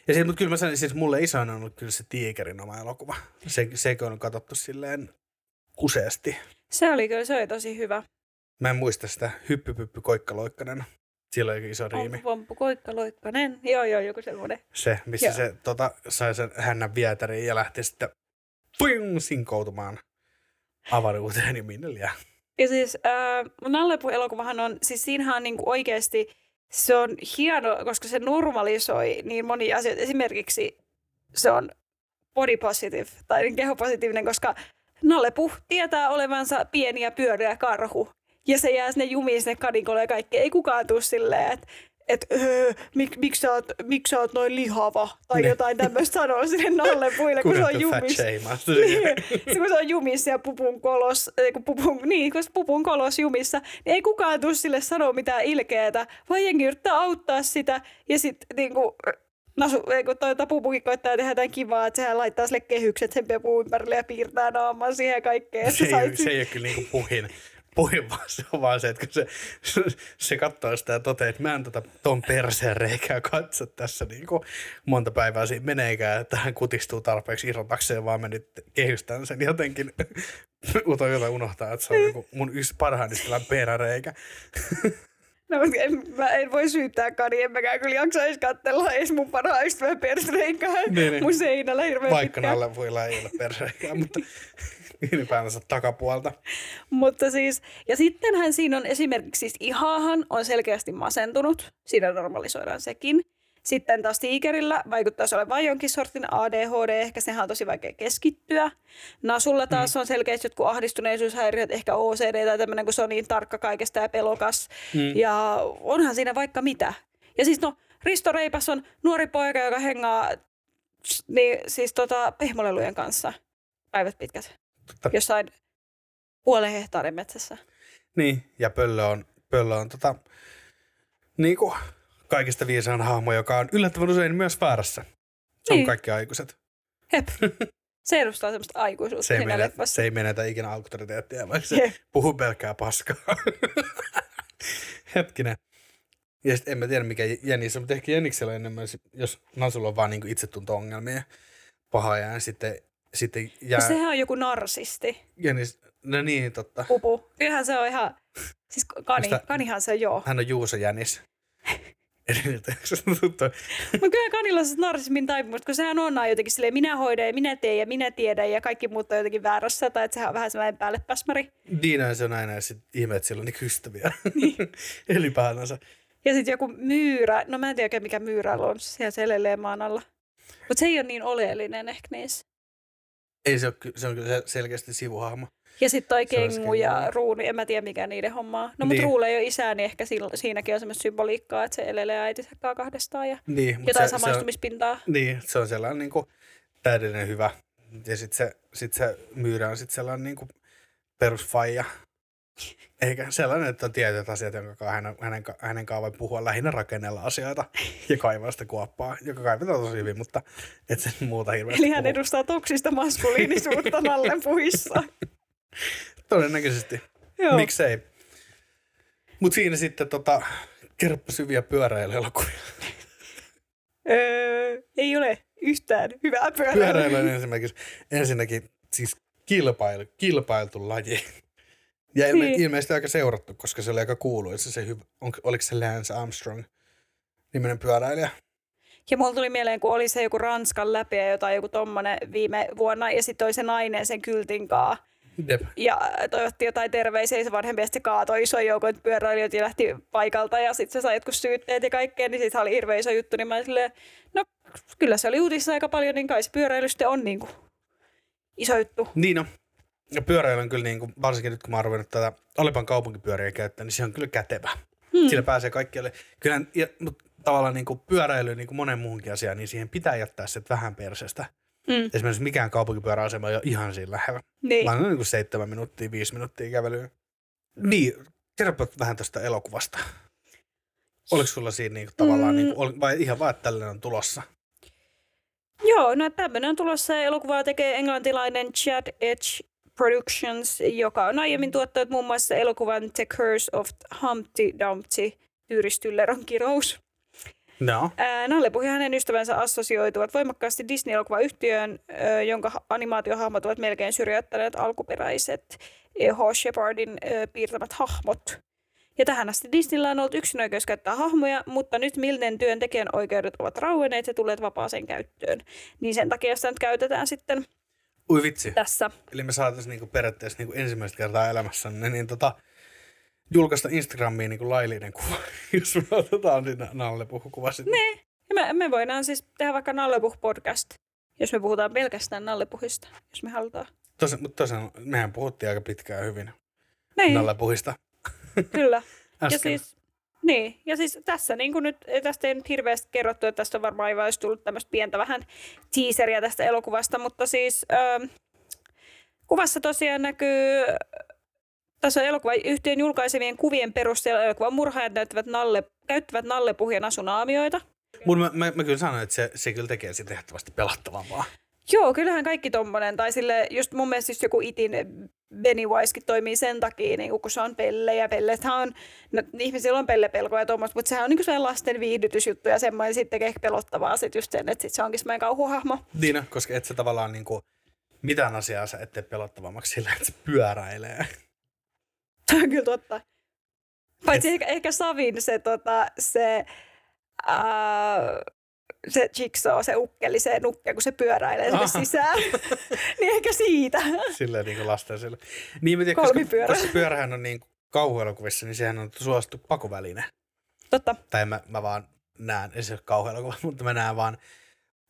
Speaker 2: Ja sitten, mutta kyllä mä sanoin, siis mulle isoin on ollut kyllä se Tiikerin oma elokuva. Se, se on katsottu silleen useasti.
Speaker 1: Se oli kyllä, se oli tosi hyvä.
Speaker 2: Mä en muista sitä hyppypyppy koikkaloikkanen. Siellä oli iso riimi.
Speaker 1: Vampu koikkaloikkanen. Joo, joo, joku semmoinen.
Speaker 2: Se, missä joo. se tota, sai sen hännän vietäriin ja lähti sitten puing, sinkoutumaan avaruuteen ja minne liian.
Speaker 1: Ja siis äh, Nallepu-elokuvahan on, siis siinähän on niinku oikeasti, se on hieno, koska se normalisoi niin monia asioita. Esimerkiksi se on body positive tai kehopositiivinen, koska Nallepu tietää olevansa pieni ja pyöreä karhu. Ja se jää sinne jumiin sinne kadikolle ja kaikki. Ei kukaan tule silleen, että että öö, mik, miksi sä, oot, mik sä oot noin lihava tai ne. jotain tämmöistä sanoa sinne nalle puille, kun se on jumissa. (laughs) niin, kun se on jumissa ja pupun kolos, kun pupun, niin, kun pupun kolos jumissa, niin ei kukaan tule sille sanoa mitään ilkeätä, vaan jengi yrittää auttaa sitä ja sitten niin kuin, Nasu, kun toi pupukin koittaa tehdä jotain kivaa, että sehän laittaa sille kehykset sen pepun ympärille ja piirtää naaman siihen ja kaikkea. (laughs)
Speaker 2: Se, ei, se ei ole kyllä niinku puhin puhin, vaan se on vaan se, että kun se, se katsoo sitä ja toteaa, että mä en tota, ton perseen reikää katso tässä niin kuin monta päivää siinä meneekään, että hän kutistuu tarpeeksi irrotakseen, vaan mä nyt kehystän sen jotenkin. (laughs) Uto jota unohtaa, että se on (laughs) niin mun yksi parhaan ystävän peräreikä.
Speaker 1: No, en, mä en voi syyttää Kani, en mäkään kyllä jaksaisi katsella edes mun parhaan ystävän persreikää niin, niin. mun seinällä hirveän
Speaker 2: Vaikka nalle voi ei ole persreikää, mutta (laughs) ylipäätänsä takapuolta.
Speaker 1: Mutta siis, ja sittenhän siinä on esimerkiksi siis Ihahan on selkeästi masentunut, siinä normalisoidaan sekin. Sitten taas tiikerillä vaikuttaisi olevan jonkin sortin ADHD, ehkä sehän on tosi vaikea keskittyä. Nasulla taas mm. on selkeästi jotkut ahdistuneisuushäiriöt, ehkä OCD tai tämmöinen, kun se on niin tarkka kaikesta ja pelokas. Mm. Ja onhan siinä vaikka mitä. Ja siis no, Risto Reipas on nuori poika, joka hengaa niin, siis tota, pehmolelujen kanssa päivät pitkät. Totta. Jossain puolen hehtaarin metsässä.
Speaker 2: Niin, ja pöllö on, pöllö on tota, niin kuin kaikista viisaan hahmo, joka on yllättävän usein myös väärässä. Se niin. on kaikki aikuiset.
Speaker 1: Hep. Se edustaa semmoista aikuisuutta
Speaker 2: se ei, menetä, se ei menetä ikinä auktoriteettia, vaikka se puhuu pelkkää paskaa. (laughs) Hetkinen. Ja sitten en mä tiedä mikä Jenissä, mutta ehkä Jeniksellä enemmän, jos Nasulla on vaan niinku itsetunto-ongelmia pahaa ja sitten, sitten jää...
Speaker 1: No sehän on joku narsisti.
Speaker 2: Jenis, no niin, totta.
Speaker 1: Pupu. Kyllähän se on ihan, siis kani, Sitä, kanihan se joo.
Speaker 2: Hän on Juuso Jänis.
Speaker 1: Mutta kyllä Kanilla on narsismin taipumus, kun sehän on jotenkin silleen, minä hoidan ja minä teen ja minä tiedän ja kaikki muut on jotenkin väärässä, tai että sehän on vähän sellainen päällepäsmäri.
Speaker 2: Niin, se on aina, ja sitten ihme, että sillä on niin ystäviä niin. (laughs) ylipäätänsä.
Speaker 1: Ja sitten joku myyrä, no mä en tiedä mikä myyrä on, siellä selelee maan alla. Mutta se ei ole niin oleellinen ehkä niissä.
Speaker 2: Ei se ole, se on kyllä selkeästi sivuhahmo.
Speaker 1: Ja sitten toi Kengu ja Ruuni, en mä tiedä mikä niiden hommaa. No mutta niin. Ruulle ei ole isää, niin ehkä siinäkin on semmoista symboliikkaa, että se elelee äitinsä kahdestaan ja niin, jotain se, samaistumispintaa.
Speaker 2: Se on, niin, se on sellainen niin kuin täydellinen hyvä. Ja sitten se, sit se myyrä on sitten sellainen niin kuin perusfaija. Eikä sellainen, että on tietyt asiat, jonka hänen, hänen, hänen voi puhua lähinnä rakennella asioita ja kaivaa sitä kuoppaa, joka kaivetaan tosi hyvin, mutta et sen muuta hirveästi
Speaker 1: Eli hän
Speaker 2: puhu.
Speaker 1: edustaa toksista maskuliinisuutta (laughs) Nallen puhissa.
Speaker 2: Todennäköisesti.
Speaker 1: Joo.
Speaker 2: Miksei. Mutta siinä sitten tota, kerropa syviä pyöräilyelokuvia.
Speaker 1: Öö, ei ole yhtään hyvää pyöräilyä.
Speaker 2: Pyöräily on ensinnäkin, ensinnäkin siis kilpailu, kilpailtu laji. Ja ilme,
Speaker 1: Niin.
Speaker 2: ilmeisesti aika seurattu, koska se oli aika kuuluisa se hyvä, on, oliko se Lance Armstrong niminen pyöräilijä.
Speaker 1: Ja mulla tuli mieleen, kun oli se joku Ranskan läpi ja jotain joku tommonen viime vuonna, ja sitten oli se nainen sen kyltin kaa.
Speaker 2: Jep.
Speaker 1: Ja toivotti jotain terveisiä, se vanhempi sitten kaatoi iso joukon pyöräilijöitä ja lähti paikalta, ja sitten se sai jotkut syytteet ja kaikkea, niin siitä oli hirveä iso juttu, niin mä silleen, no kyllä se oli uutissa aika paljon, niin kai se pyöräily sitten on niin kuin iso juttu.
Speaker 2: Niin on. Ja pyöräily on kyllä, niin kuin, varsinkin nyt kun mä oon ruvennut tätä Alepan kaupunkipyöriä käyttää, niin se on kyllä kätevä. Hmm. Sillä pääsee kaikkialle. Kyllä, ja, mutta tavallaan niin kuin pyöräily, niin kuin monen muunkin asiaan, niin siihen pitää jättää se vähän persestä.
Speaker 1: Mm.
Speaker 2: Esimerkiksi mikään kaupunkipyöräasema ei ole ihan siinä lähellä.
Speaker 1: Niin.
Speaker 2: Vaan on niin kuin seitsemän minuuttia, viisi minuuttia kävelyä. Niin, kerropa vähän tästä elokuvasta. Oliko sulla siinä niin kuin, tavallaan,
Speaker 1: Mm.
Speaker 2: niin kuin, ol- vai ihan vaan, että tällainen on tulossa?
Speaker 1: Joo, no tämmöinen on tulossa elokuvaa tekee englantilainen Chad Edge Productions, joka on aiemmin tuottanut muun muassa elokuvan The Curse of Humpty Dumpty, Tyyristyller kirous.
Speaker 2: No.
Speaker 1: Ää, Nalle ja hänen ystävänsä assosioituvat voimakkaasti Disney-elokuvayhtiöön, jonka ha- animaatiohahmot ovat melkein syrjäyttäneet alkuperäiset eh, H. Shepardin piirtämät hahmot. Ja tähän asti Disneyllä on ollut yksinoikeus käyttää hahmoja, mutta nyt Milnen työntekijän oikeudet ovat rauenneet ja tulleet vapaaseen käyttöön. Niin sen takia sitä nyt käytetään sitten
Speaker 2: Ui vitsi.
Speaker 1: tässä.
Speaker 2: Eli me saataisiin niinku periaatteessa niinku ensimmäistä kertaa elämässämme niin tota, julkaista Instagramiin niinku laillinen kuva, (laughs) jos me otetaan siinä Nalle puhukuva sitten.
Speaker 1: Ne. Ja me, me voidaan siis tehdä vaikka Nallepuh podcast, jos me puhutaan pelkästään Nallepuhista, jos me halutaan.
Speaker 2: Tosi, mutta tosiaan mehän puhuttiin aika pitkään hyvin
Speaker 1: Niin,
Speaker 2: Nalle puhista
Speaker 1: kyllä. (laughs) Ja
Speaker 2: äsken.
Speaker 1: siis, niin, ja siis tässä niin kuin nyt, tästä ei nyt hirveästi kerrottu, että tästä on varmaan aivan olisi tullut tämmöistä pientä vähän teaseria tästä elokuvasta, mutta siis ähm, kuvassa tosiaan näkyy, tässä on elokuvayhtiön julkaisemien kuvien perusteella elokuvan murhaajat näyttävät nalle, käyttävät nallepuhien asunaamioita.
Speaker 2: Mutta mä, mä, mä, kyllä sanoin, että se, se kyllä tekee siitä ehdottomasti pelattavampaa.
Speaker 1: Joo, kyllähän kaikki tommonen, tai sille just mun mielestä just joku itin Pennywisekin toimii sen takia, niin kun se on pelle ja pellethän on, no, ihmisillä on pellepelkoja ja tuommoista, mutta sehän on niin sellainen lasten viihdytysjuttu ja semmoinen sitten tekee ehkä pelottavaa sit just sen, että sit se onkin semmoinen kauhuhahmo.
Speaker 2: Niin, koska et sä tavallaan niinku, mitään asiaa sä ette pelottavammaksi sillä, että se pyöräilee.
Speaker 1: Tämä on kyllä totta. Paitsi ehkä, ehkä Savin se, tota, se, ää, se Jigsaw, se ukkeli, se nukke, kun se pyöräilee sinne sisään. (laughs) niin ehkä siitä.
Speaker 2: Silleen niin kuin lasten sille. Niin, mä tiedän, koska, koska pyörähän on niin kauhuelokuvissa, niin sehän on suosittu pakoväline.
Speaker 1: Totta.
Speaker 2: Tai mä, mä vaan näen, ei se ole kauhuelokuva, mutta mä näen vaan,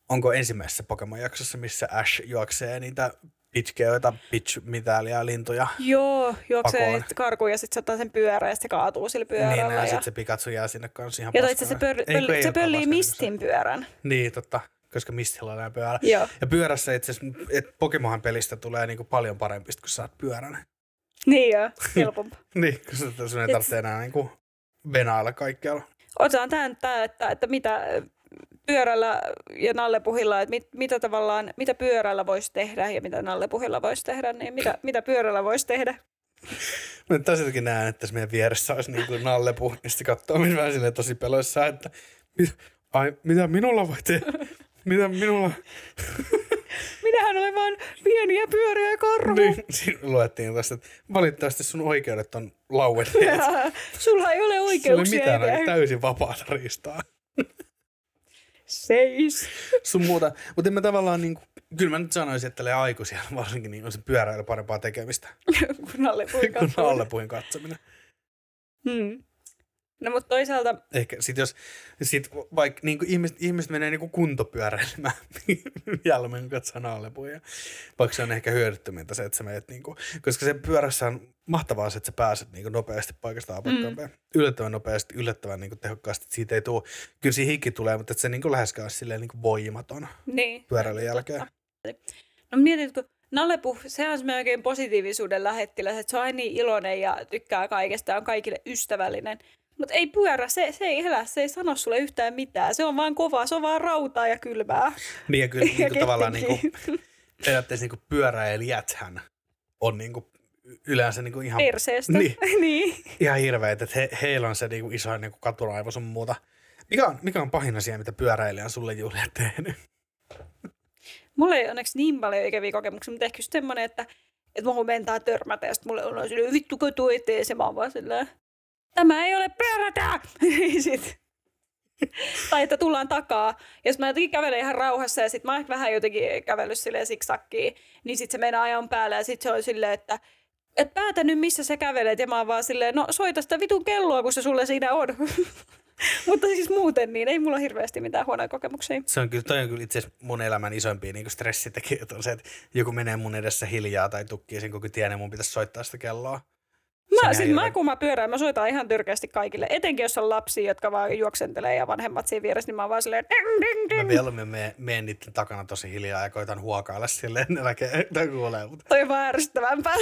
Speaker 2: onko ensimmäisessä Pokemon-jaksossa, missä Ash juoksee niitä pitkeoita, pitch mitääliä lintuja.
Speaker 1: Joo, juoksee karkuun ja sitten se ottaa sen pyörän ja se kaatuu sillä
Speaker 2: Niin,
Speaker 1: pyörällä.
Speaker 2: ja
Speaker 1: ja
Speaker 2: sitten se Pikachu jää sinne kanssa ihan
Speaker 1: ja itse se, pöl, pöl, se pöllii Mistin pyörän.
Speaker 2: Niin, totta, koska Mistillä on pyörä.
Speaker 1: Joo.
Speaker 2: Ja pyörässä itse asiassa, että Pokemonhan pelistä tulee niinku paljon parempi, kun saat pyörän.
Speaker 1: Niin joo, helpompaa. (laughs)
Speaker 2: Niin, kun sun- ei tarvitse enää niinku venailla kaikkialla.
Speaker 1: Otetaan tämän, tämä, että, että mitä pyörällä ja nallepuhilla, että mit, mitä tavallaan, mitä pyörällä voisi tehdä ja mitä nallepuhilla voisi tehdä, niin mitä, mitä pyörällä voisi tehdä.
Speaker 2: Mä nyt tässäkin näen, että tässä meidän vieressä olisi niin kuin nallepu, niin sitten katsoo vähän silleen tosi peloissaan, että mit, ai, mitä minulla voi tehdä? Mitä minulla?
Speaker 1: Minähän olen vain pieniä pyöriä karhu.
Speaker 2: Niin, siinä luettiin tästä, että valitettavasti sun oikeudet on lauenneet. (laughs)
Speaker 1: Sulla ei ole
Speaker 2: Sulla ei
Speaker 1: oikeuksia
Speaker 2: mitään
Speaker 1: enää.
Speaker 2: oikein täysin vapaata riistaa.
Speaker 1: Seis.
Speaker 2: Sun muuta. Mutta mä tavallaan, niin kuin, kyllä mä nyt sanoisin, että tälleen aikuisia varsinkin niin on se pyöräily parempaa tekemistä (laughs)
Speaker 1: Kun nallepuhin
Speaker 2: kuin
Speaker 1: katsoo.
Speaker 2: nallepuin katsominen.
Speaker 1: Hmm. No mutta toisaalta,
Speaker 2: Ehkä sit jos, sit vaikka niin ihmiset, ihmiset menee niin kuntopyöräilemään (laughs) jälmeen katsoo nallepuja, vaikka se on ehkä hyödyttömintä se, että sä menet, niin kuin, koska se pyörässä on mahtavaa se, että sä pääset niin nopeasti paikasta A paikkaan mm. Yllättävän nopeasti, yllättävän niin tehokkaasti, että siitä ei tule, kyllä siinä hikki tulee, mutta että se niin läheskään ole silleen niin voimaton
Speaker 1: niin.
Speaker 2: pyöräilyn jälkeen.
Speaker 1: No mietit, kun Nallepuh, sehän on semmoinen oikein positiivisuuden lähettiläs, että se on aina niin iloinen ja tykkää kaikesta ja on kaikille ystävällinen. Mutta ei pyörä, se, se ei elä, se ei sano sulle yhtään mitään. Se on vaan kovaa, se on vaan rautaa ja kylmää.
Speaker 2: Niin ja kyllä (laughs)
Speaker 1: Ja
Speaker 2: niin kuin tavallaan niin kuin, periaatteessa niin kuin pyöräilijäthän on niin kuin yleensä niin kuin ihan,
Speaker 1: Perseestä.
Speaker 2: Niin. (laughs)
Speaker 1: niin.
Speaker 2: ihan hirveet, että he, heillä on se niin kuin iso niin kuin katuraivo sun muuta. Mikä on, mikä on pahin asia, mitä pyöräilijä on sulle Julia tehnyt?
Speaker 1: Mulla ei onneksi niin paljon ikäviä kokemuksia, mutta ehkä just semmoinen, että, että mulla mentää törmätä ja sitten mulle on silleen, vittu kun tuu eteen, se mä oon vaan silleen, tämä ei ole pyörätä! (laughs) sit. tai että tullaan takaa. Jos mä jotenkin kävelen ihan rauhassa ja sitten mä oon vähän jotenkin kävellyt silleen siksakkiin, niin sitten se meinaa ajan päälle ja sitten se on silleen, että et päätä nyt missä sä kävelet ja mä oon vaan silleen, no soita sitä vitun kelloa, kun se sulle siinä on. (laughs) Mutta siis muuten niin ei mulla hirveästi mitään huonoja kokemuksia.
Speaker 2: Se on kyllä, toi on kyllä itse asiassa mun elämän isoimpia niin stressitekijöitä on se, että joku menee mun edessä hiljaa tai tukkii sen tien ja mun pitäisi soittaa sitä kelloa.
Speaker 1: Mä, siis mä kun mä pyörään, mä soitan ihan tyrkeästi kaikille. Etenkin jos on lapsia, jotka vaan juoksentelee ja vanhemmat siinä vieressä, niin mä oon vaan silleen ding, ding,
Speaker 2: Mä
Speaker 1: ding.
Speaker 2: mieluummin menen, menen niiden takana tosi hiljaa ja koitan huokailla silleen, ne näkee, tai kuulee. Mutta,
Speaker 1: Toi on vaan ärsyttävämpää.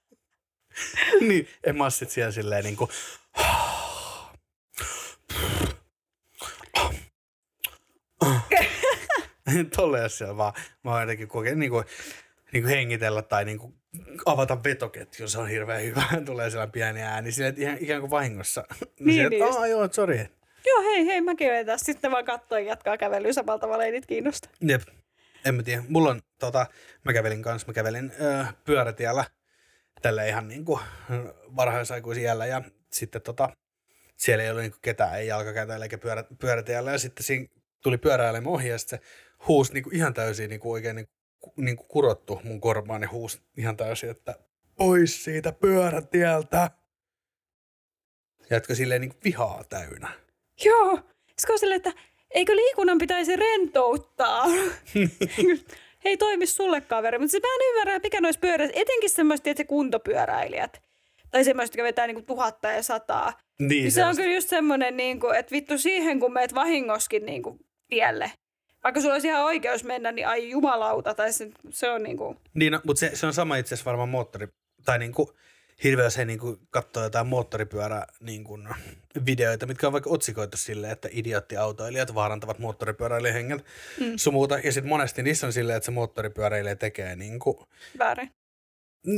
Speaker 1: (laughs)
Speaker 2: niin, en mä sit siellä silleen (laughs) niin kuin, Tolle jos siellä vaan, mä oon jotenkin kokenut niin kuin, niin kuin hengitellä tai niin kuin avata vetoketju, se on hirveän hyvä. (laughs) Tulee sellainen pieni ääni, silleen, että ihan, ikään kuin vahingossa. (laughs)
Speaker 1: Niin, niin
Speaker 2: että,
Speaker 1: just.
Speaker 2: "Aa, joo, sorry.
Speaker 1: Joo, hei, hei, mäkin olen tässä. Sitten vaan kattoo ja jatkaa kävelyä samalla tavalla, ei niitä kiinnosta.
Speaker 2: Jep, en mä tiedä. Mulla on, tota, mä kävelin kanssa, mä kävelin ö, pyörätiellä tällä ihan niin kuin varhaisaikuisiellä ja sitten tota, siellä ei ollut niin ketään, ei jalkakäytäjällä eikä pyörä, pyörätiellä ja sitten siinä tuli pyöräilemään ohi ja sitten se huusi niin kuin ihan täysin niin kuin oikein niin niin kuin kurottu mun korvaan ja huusi ihan täysin, että pois siitä pyörätieltä. Jatka silleen niin kuin vihaa täynnä.
Speaker 1: Joo. Sitten on silleen, että eikö liikunnan pitäisi rentouttaa? (laughs) Hei, toimi sulle kaveri. Mutta siis mä en ymmärrä, mikä noissa pyöräissä, etenkin semmoiset, että se kuntopyöräilijät. Tai semmoiset, jotka vetää niinku tuhatta ja sataa.
Speaker 2: Niin,
Speaker 1: Niin se on kyllä just semmoinen, niinku, että vittu siihen, kun meet vahingoskin niinku, tielle. Vaikka sulla olisi ihan oikeus mennä, niin ai jumalauta. Tai se, se on niinku...
Speaker 2: Niin, no, mutta se, se, on sama itse asiassa varmaan moottori, tai niinku, hirveän se niinku katsoo jotain moottoripyörä niinku, videoita, mitkä on vaikka otsikoitu silleen, että idioottiautoilijat vaarantavat moottoripyöräilijän henget mm. sumuuta. Ja sitten monesti niissä on silleen, että se moottoripyöräilijä tekee niinku,
Speaker 1: Väärin.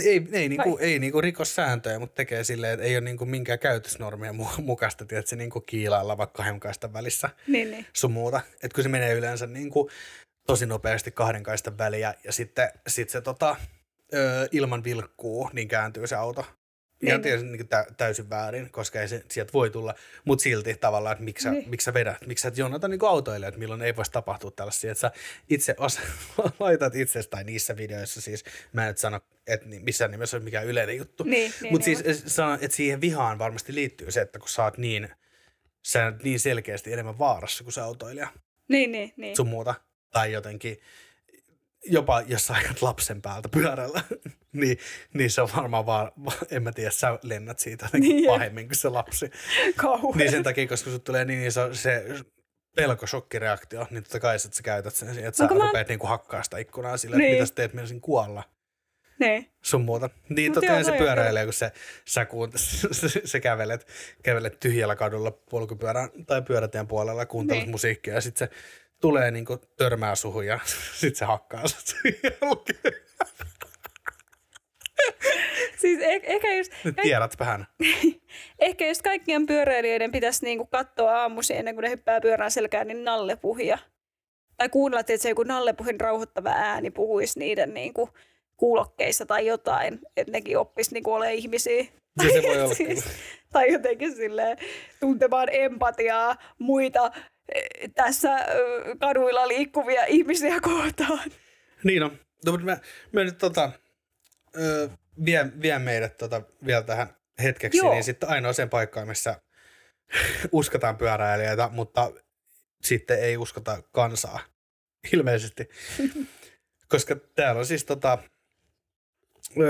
Speaker 2: Ei, ei, niinku, ei niinku rikossääntöjä, mutta tekee silleen, että ei ole niinku minkään käytösnormien mu- mukaista, että se niinku kiilailla vaikka kahden kaistan välissä
Speaker 1: Niin, niin.
Speaker 2: sun muuta. Että kun se menee yleensä niin kuin tosi nopeasti kahden kaistan väliä ja sitten sit se tota, ö, ilman vilkkuu, niin kääntyy se auto.
Speaker 1: Niin,
Speaker 2: Ihan tietysti niin tä- täysin väärin, koska ei se sieltä voi tulla, mutta silti tavallaan, että miksi sä,
Speaker 1: Niin.
Speaker 2: miksi sä vedät, miksi sä et jonota niin autoille, että milloin ei voisi tapahtua tällaisia, että sä itse osa, (laughs) laitat itsestä tai niissä videoissa siis, mä en nyt sano, että missään nimessä on mikään yleinen juttu,
Speaker 1: Niin, niin,
Speaker 2: mutta
Speaker 1: niin
Speaker 2: siis sanon, että siihen vihaan varmasti liittyy se, että kun sä oot niin, sä oot niin selkeästi enemmän vaarassa kuin se autoilija.
Speaker 1: Niin, niin, niin.
Speaker 2: sun muuta. Tai jotenkin jopa jos sä ajat lapsen päältä pyörällä, (laughs) (laughs) niin, niin se on varmaan vaan, (laughs) en mä tiedä, sä lennät siitä jotenkin
Speaker 1: Niin,
Speaker 2: pahemmin kuin se lapsi.
Speaker 1: Kauhean.
Speaker 2: Niin sen takia, koska sut tulee niin iso se pelko, shokkireaktio, niin totta kai sä, että sä käytät sen että sä
Speaker 1: Onko mä-
Speaker 2: rupeat niinku hakkaa sitä ikkunaa sillä,
Speaker 1: Niin.
Speaker 2: että mitä sä teet, menisin kuolla
Speaker 1: Niin.
Speaker 2: sun muuta. Niin
Speaker 1: Mut
Speaker 2: totta kai se pyöräilee, kun se, sä kuunt, (laughs) se, kävelet, kävelet tyhjällä kadulla polkupyörän tai pyörätien puolella, kuuntelet
Speaker 1: Niin.
Speaker 2: musiikkia ja sitten se tulee niinku törmää suhun ja sitten se hakkaa sut. (laughs)
Speaker 1: Siis eh- ehkä just,
Speaker 2: Nyt tiedät vähän.
Speaker 1: ehkä (laughs) just kaikkien pyöräilijöiden pitäisi niinku katsoa aamuisin ennen kuin ne hyppää pyörän selkään, niin nallepuhia. Tai kuunnella, että se joku nallepuhin rauhoittava ääni puhuisi niiden niinku kuulokkeissa tai jotain, että nekin oppisi niinku olemaan ihmisiä.
Speaker 2: Se, se voi (laughs) olla
Speaker 1: siis, tai jotenkin silleen tuntemaan empatiaa muita eh, tässä kaduilla liikkuvia ihmisiä kohtaan.
Speaker 2: Niin on. No, mä, mä nyt tota, ö, vie, vie meidät tota, vielä tähän hetkeksi,
Speaker 1: Joo.
Speaker 2: niin sitten ainoaseen paikkaan, missä uskotaan pyöräilijöitä, mutta sitten ei uskota kansaa, (laughs) ilmeisesti. Koska täällä on siis tota,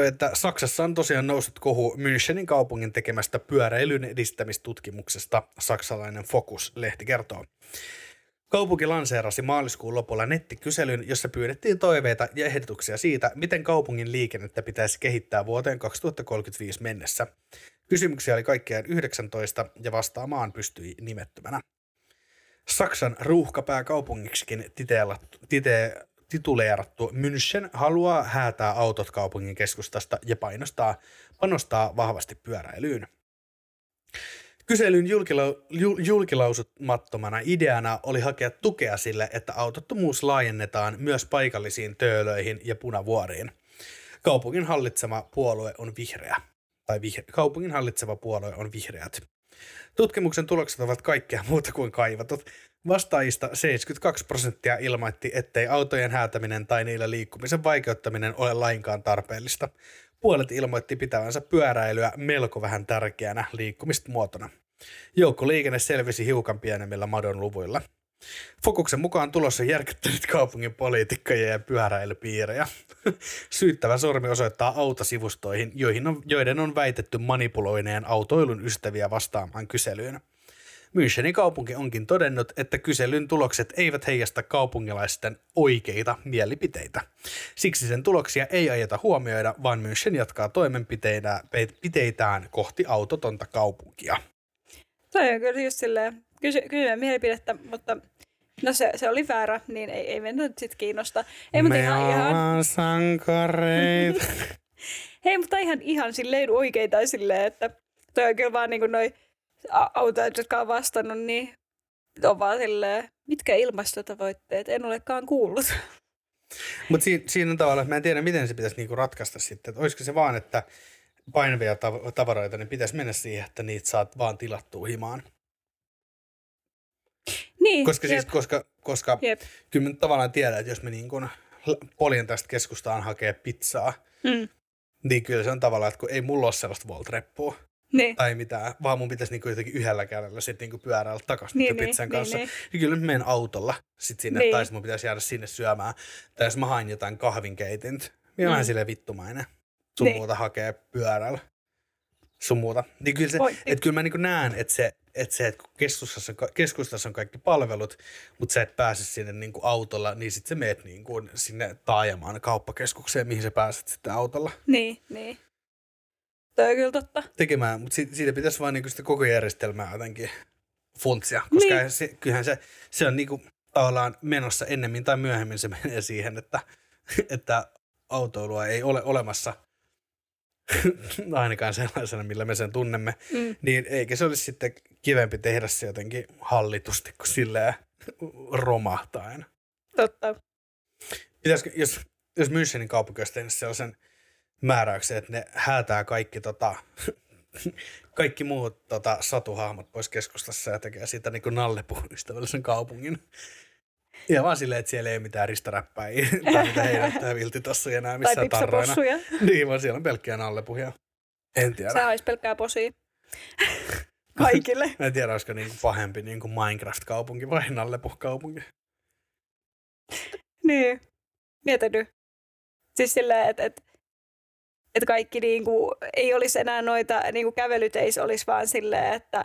Speaker 2: että Saksassa on tosiaan noussut kohu Münchenin kaupungin tekemästä pyöräilyn edistämistutkimuksesta, saksalainen Focus-lehti kertoo. Kaupunki lanseerasi maaliskuun lopulla nettikyselyn, jossa pyydettiin toiveita ja ehdotuksia siitä, miten kaupungin liikennettä pitäisi kehittää vuoteen 2035 mennessä. Kysymyksiä oli kaikkiaan 19 ja vastaamaan pystyi nimettömänä. Saksan ruuhkapääkaupungiksikin tituleerattu München haluaa häätää autot kaupungin keskustasta ja painostaa, panostaa vahvasti pyöräilyyn. Kyselyn julkila- jul- julkilausumattomana ideana oli hakea tukea sille, että autottomuus laajennetaan myös paikallisiin töölöihin ja punavuoriin. Kaupungin hallitsema puolue on vihreä. Tai vih- kaupungin hallitseva puolue on vihreät. Tutkimuksen tulokset ovat kaikkea muuta kuin kaivatut. Vastaajista 72 prosenttia ilmoitti, ettei autojen häätäminen tai niillä liikkumisen vaikeuttaminen ole lainkaan tarpeellista. Puolet ilmoitti pitävänsä pyöräilyä melko vähän tärkeänä liikkumismuotona. Joukkoliikenne selvisi hiukan pienemmillä madon luvuilla. Fokuksen mukaan tulossa järkyttänyt kaupungin poliitikkoja ja pyöräilypiirejä. (laughs) Syyttävä sormi osoittaa autosivustoihin, joihin on, joiden on väitetty manipuloineen autoilun ystäviä vastaamaan kyselyyn. Münchenin kaupunki onkin todennut, että kyselyn tulokset eivät heijasta kaupungilaisten oikeita mielipiteitä. Siksi sen tuloksia ei aiota huomioida, vaan München jatkaa toimenpiteitään kohti autotonta kaupunkia.
Speaker 1: Toi on kyllä just silleen, kysy, kysy mielipidettä, mutta no se, se oli väärä, niin ei, ei meitä nyt sit kiinnosta. Ei, mutta
Speaker 2: Me
Speaker 1: ihan, ihan,
Speaker 2: sankareita. (laughs)
Speaker 1: hei, mutta ihan, ihan silleen oikein tai silleen, että toi on kyllä vaan niinku noi a- autoit, jotka on vastannut, niin on vaan silleen, mitkä ilmastotavoitteet, en olekaan kuullut. (laughs)
Speaker 2: Mutta siinä, siinä on tavallaan, että mä en tiedä, miten se pitäisi niinku ratkaista sitten. Että olisiko se vaan, että painavia tav- tavaroita, niin pitäisi mennä siihen, että niitä saat vaan tilattua himaan.
Speaker 1: Niin,
Speaker 2: Koska, siis,
Speaker 1: jep,
Speaker 2: koska, koska
Speaker 1: jep.
Speaker 2: kyllä mä tavallaan tiedän, että jos mä niin kun poljen tästä keskustaan hakee pizzaa,
Speaker 1: Mm.
Speaker 2: niin kyllä se on tavallaan, että kun ei mulla ole sellaista voltreppua
Speaker 1: Niin.
Speaker 2: tai mitään, vaan mun pitäisi niin jotenkin yhdellä kädellä sitten niin pyöräillä takaisin
Speaker 1: Niin,
Speaker 2: niin,
Speaker 1: niin,
Speaker 2: pizzan
Speaker 1: niin,
Speaker 2: kanssa.
Speaker 1: niin.
Speaker 2: Niin, kyllä mä menen autolla sit sinne,
Speaker 1: Niin.
Speaker 2: tai mun pitäisi jäädä sinne syömään. Tai jos mä hain jotain kahvinkeitintä, niin mä
Speaker 1: Mm.
Speaker 2: mm. silleen vittumainen. Sun
Speaker 1: Niin.
Speaker 2: muuta hakee pyörällä. Sun muuta. Niin kyllä, se,
Speaker 1: Oi,
Speaker 2: että kyllä mä niin näen, että se, että se, että kun keskustassa, on keskustassa on kaikki palvelut, mutta sä et pääse sinne niin kuin autolla, niin sitten sä meet niin kuin sinne taajamaan kauppakeskukseen, mihin sä pääset sitten autolla
Speaker 1: Niin, niin. On kyllä totta.
Speaker 2: tekemään, mutta siitä, siitä pitäisi vaan niinku sitä koko järjestelmää jotenkin funtsia, koska
Speaker 1: Niin.
Speaker 2: niin. se, kyllähän se, se on niinku tavallaan menossa ennemmin tai myöhemmin se menee siihen, että, että autoilua ei ole olemassa (laughs) ainakaan sellaisena, millä me sen tunnemme,
Speaker 1: Mm.
Speaker 2: niin eikä se olisi sitten kivempi tehdä se jotenkin hallitusti kuin silleen romahtaen.
Speaker 1: Totta.
Speaker 2: Pitäisikö, jos, jos Münchenin kaupunki olisi tehnyt sellaisen määräyksen, että ne häätää kaikki, tota, (laughs) kaikki muut tota, satuhahmot pois keskustassa ja tekee siitä niin nallepuystävällisen kaupungin. Ja vaan silleen, että siellä ei ole mitään ristaräppäjiä (laughs) tai mitä heidättää viltitossuja enää
Speaker 1: Tai
Speaker 2: missään tarroina.
Speaker 1: pipsapossuja.
Speaker 2: Niin, vaan siellä on pelkkiä nallepuhia. En tiedä.
Speaker 1: Se olisi pelkkää posia. (laughs) Kaikille.
Speaker 2: Mä en tiedä, olisiko niinku pahempi niinku Minecraft-kaupunki vai nallepuh-kaupunki.
Speaker 1: niin. Mieti nyt. Siis silleen, että et, et kaikki niinku, ei olisi enää noita niinku kävelyteis olisi vaan silleen, että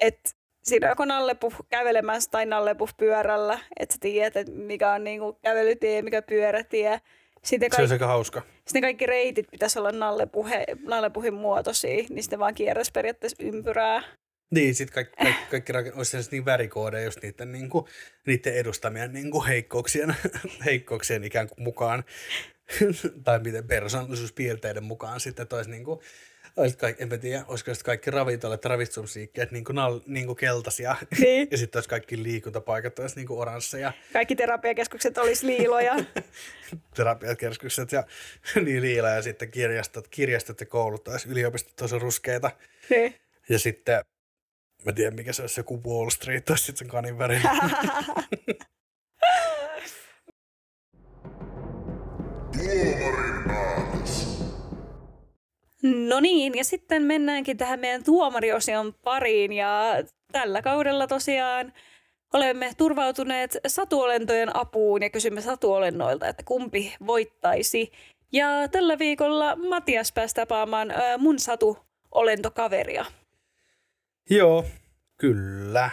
Speaker 1: et siinä on joko nallepuh kävelemässä tai nallepuh pyörällä, että sä tiedät, että mikä on niinku kävelytie, mikä pyörätie. Sitten
Speaker 2: Se
Speaker 1: kaikki,
Speaker 2: olisi aika hauska.
Speaker 1: sitten kaikki reitit pitäisi olla nallepuhe, nallepuhin muotoisia, niin sitten vaan kierräisi periaatteessa ympyrää.
Speaker 2: Niin, sitten kaikki, kaikki, kaikki rak- olisi sellaiset niin värikoodeja just niiden, niin kuin, niiden edustamien niin kuin heikkouksien, (laughs) heikkouksien ikään kuin mukaan. (laughs) tai miten persoonallisuuspiirteiden mukaan sitten, että olisi niin kuin, olisi kaikki, en mä tiedä, olisiko sitten kaikki ravintolat ravitsemusliikkeet niin kuin, nal, niin kuin keltaisia.
Speaker 1: Niin. (laughs)
Speaker 2: ja sitten olisi kaikki liikuntapaikat olisi niin kuin oransseja,
Speaker 1: Kaikki terapiakeskukset olisi liiloja. (laughs)
Speaker 2: terapiakeskukset ja niin liila ja sitten kirjastot, kirjastot ja koulut olisi yliopistot tosi ruskeita.
Speaker 1: niin.
Speaker 2: Ja sitten, mä tiedän mikä se olisi joku Wall Street, tai sitten sen kanin värinen.
Speaker 3: Tuomarin päätös.
Speaker 1: No niin, ja sitten mennäänkin tähän meidän tuomariosion pariin. Ja tällä kaudella tosiaan olemme turvautuneet satuolentojen apuun ja kysymme satuolennoilta, että kumpi voittaisi. Ja tällä viikolla Matias pääsi tapaamaan mun satuolentokaveria.
Speaker 2: Joo, kyllä.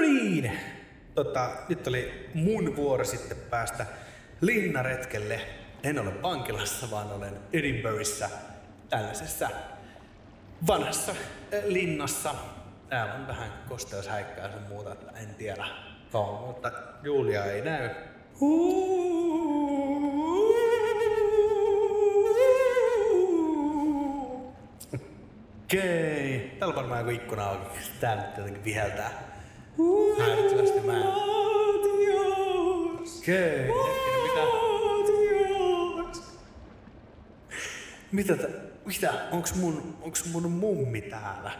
Speaker 2: Niin, tota, nyt oli mun vuoro sitten päästä linnaretkelle. En ole vankilassa, vaan olen Edinburghissa tällaisessa vanhassa äh, linnassa. Täällä on vähän kosteushäikkää ja muuta, että en tiedä kauan, mutta Julia ei näy. Okei. Täällä on varmaan joku ikkuna auki. Tää nyt jotenkin viheltää. Häiritsevästi mä en. Okei. Mitä? Mitä tä, mitä? Onks mun, onks mun mummi täällä?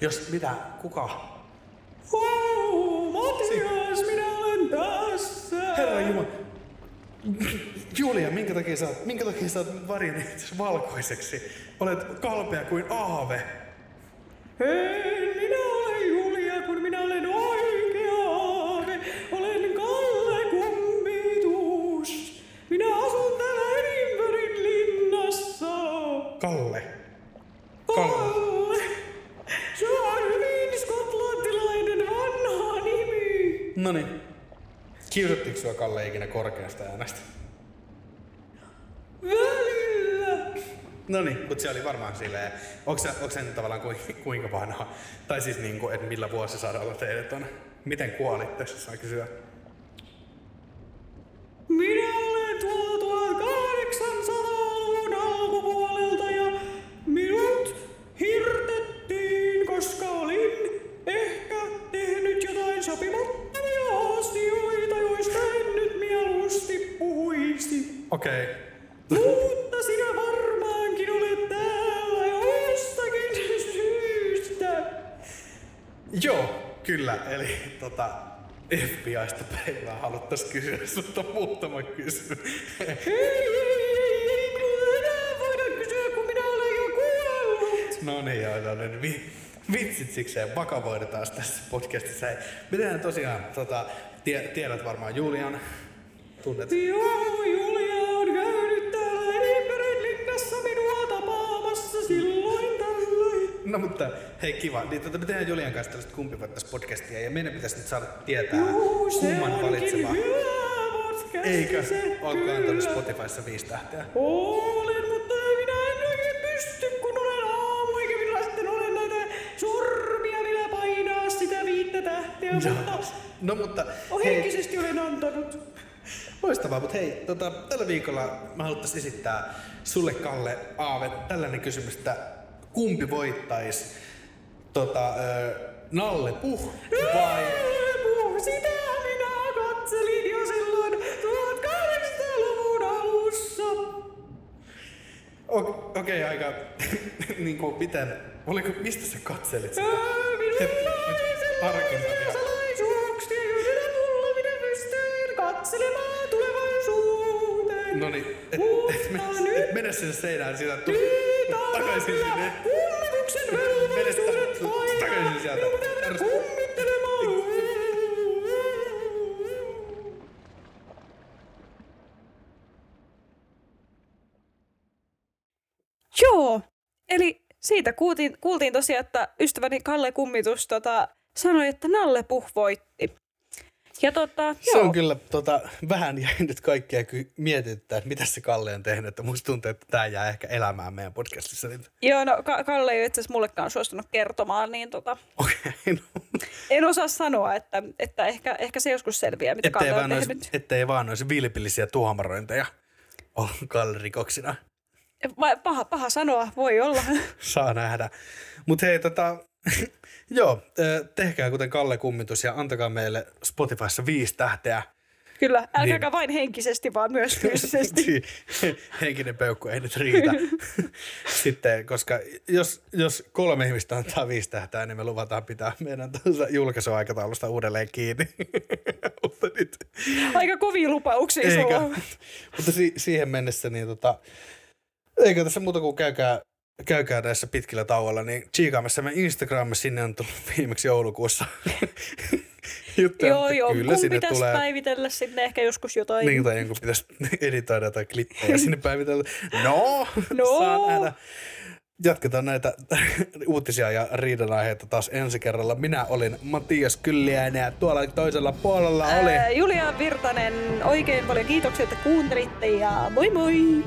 Speaker 2: Jos, mitä? Kuka?
Speaker 1: Matias, minä olen tässä.
Speaker 2: Herra Jumala. Julia, minkä takia sä oot, minkä takia sä oot valkoiseksi? Olet kalpea kuin aave.
Speaker 1: En
Speaker 2: Kiusattiko sua Kalle ikinä korkeasta äänestä?
Speaker 1: Välillä.
Speaker 2: No niin, mutta se oli varmaan silleen, onko se, onko se nyt tavallaan kuin, kuinka vanha, tai siis niin kuin, että millä vuosisadalla teidät on, miten kuolitte, jos saa kysyä?
Speaker 1: Minä
Speaker 2: Okei. Okay.
Speaker 1: Mutta sinä varmaankin olet täällä jostakin syystä.
Speaker 2: Joo, kyllä, eli tota, FBIsta päivää haluttais kysyä sulta muutama kysymys.
Speaker 1: Ei, ei, ei, ei, minulta enää kysyä, kun minä olen jo kuollut.
Speaker 2: no niin, joo, no niin, vi, vitsit sikseen vakavoidetaan tässä podcastissa. Miten tosiaan, tota, tie, tiedät varmaan Julian, tunnet
Speaker 1: Joo, Julia
Speaker 2: No mutta hei kiva, niin tota, me tehdään Julian kanssa tällaista kumpi voittaisi podcastia ja meidän pitäisi nyt saada tietää
Speaker 1: Juu, se
Speaker 2: kumman
Speaker 1: podcast.
Speaker 2: Eikö?
Speaker 1: se
Speaker 2: Oletko antanut. Spotifyssa viisi tähteä?
Speaker 1: Olen, mutta ei minä en oikein pysty, kun olen aamu, eikä minulla sitten ole näitä sormia millä painaa sitä viittä tähteä, mutta
Speaker 2: No mutta
Speaker 1: oh,
Speaker 2: hei,
Speaker 1: henkisesti olen antanut.
Speaker 2: loistavaa, mutta hei, tota, tällä viikolla mä haluttaisiin esittää sulle Kalle Aave tällainen kysymys, että kumpi voittaisi tota, ö, Nalle Puh vai
Speaker 1: Puh, sitä minä katselin jo silloin 1800-luvun alussa.
Speaker 2: Okei, okay, aika (laughs) niin kuin miten, oliko, mistä sä katselit sitä?
Speaker 1: Minulla oli sellaisia salaisuuksia, joiden minä pystyin katselemaan tulevaisuuteen.
Speaker 2: No niin, et, et, mene,
Speaker 1: nyt
Speaker 2: et mene sinne seinään sieltä tu-
Speaker 1: Niitä on
Speaker 2: takaisin sinne.
Speaker 1: kummituksen velvollisuudet painaa.
Speaker 2: takaisin sieltä.
Speaker 1: Minun pitää mennä
Speaker 2: Ärsyt-
Speaker 1: kummittelemaan.
Speaker 4: Joo, eli siitä kuultiin, kuultiin tosiaan, että ystäväni Kalle Kummitus tota, sanoi, että Nalle Puh voitti. Ja tota,
Speaker 2: Se
Speaker 4: joo,
Speaker 2: on kyllä tota, vähän jäi nyt kaikkea ky- mietityttää, että mitä se Kalle on tehnyt, että musta tuntuu, että tämä jää ehkä elämään meidän podcastissa.
Speaker 4: Joo no, Ka- Kalle ei itse asiassa mullekaan suostunut kertomaan, niin tota,
Speaker 2: Okei, okay, no.
Speaker 4: en osaa sanoa, että, että ehkä, ehkä se joskus selviää, mitä
Speaker 2: ettei,
Speaker 4: Kalle on
Speaker 2: olisi,
Speaker 4: tehnyt.
Speaker 2: ettei vaan olisi vilpillisiä tuomarointeja ollut Kalle rikoksina.
Speaker 4: Paha, paha sanoa, voi olla.
Speaker 2: Saa nähdä. Mutta hei, tota, joo, tehkää kuten Kalle Kummitus ja antakaa meille Spotifyssa viisi tähteä.
Speaker 4: Kyllä, älkääkä
Speaker 2: Niin.
Speaker 4: vain henkisesti, vaan myös fyysisesti. (laughs)
Speaker 2: Henkinen peukku ei nyt riitä. (laughs) Sitten, koska jos, jos kolme ihmistä antaa viisi tähteä, niin me luvataan pitää meidän julkaisuaikataulusta uudelleen kiinni. (laughs) Mutta nyt,
Speaker 4: Aika kovia lupauksia
Speaker 2: Eikö?
Speaker 4: sulla.
Speaker 2: Mutta si- siihen mennessä, niin tota, eikö tässä muuta kuin käykää, käykää näissä pitkillä tauolla, niin chiikaamassa meidän Instagramissa sinne on tullut viimeksi joulukuussa (laughs) juttuja.
Speaker 4: Joo, joo.
Speaker 2: Kyllä
Speaker 4: Kun
Speaker 2: sinne
Speaker 4: pitäisi
Speaker 2: tulee.
Speaker 4: päivitellä sinne ehkä joskus jotain.
Speaker 2: Niin, tai jonkun pitäisi (laughs) editoida jotain klippejä sinne päivitellä. No, (laughs)
Speaker 4: No.
Speaker 2: saa nähdä. Jatketaan näitä uutisia ja riidanaiheita taas ensi kerralla. Minä olin Matias Kylliäinen ja tuolla toisella puolella oli...
Speaker 1: Ää, Julia Virtanen, oikein paljon kiitoksia, että kuuntelitte ja moi moi!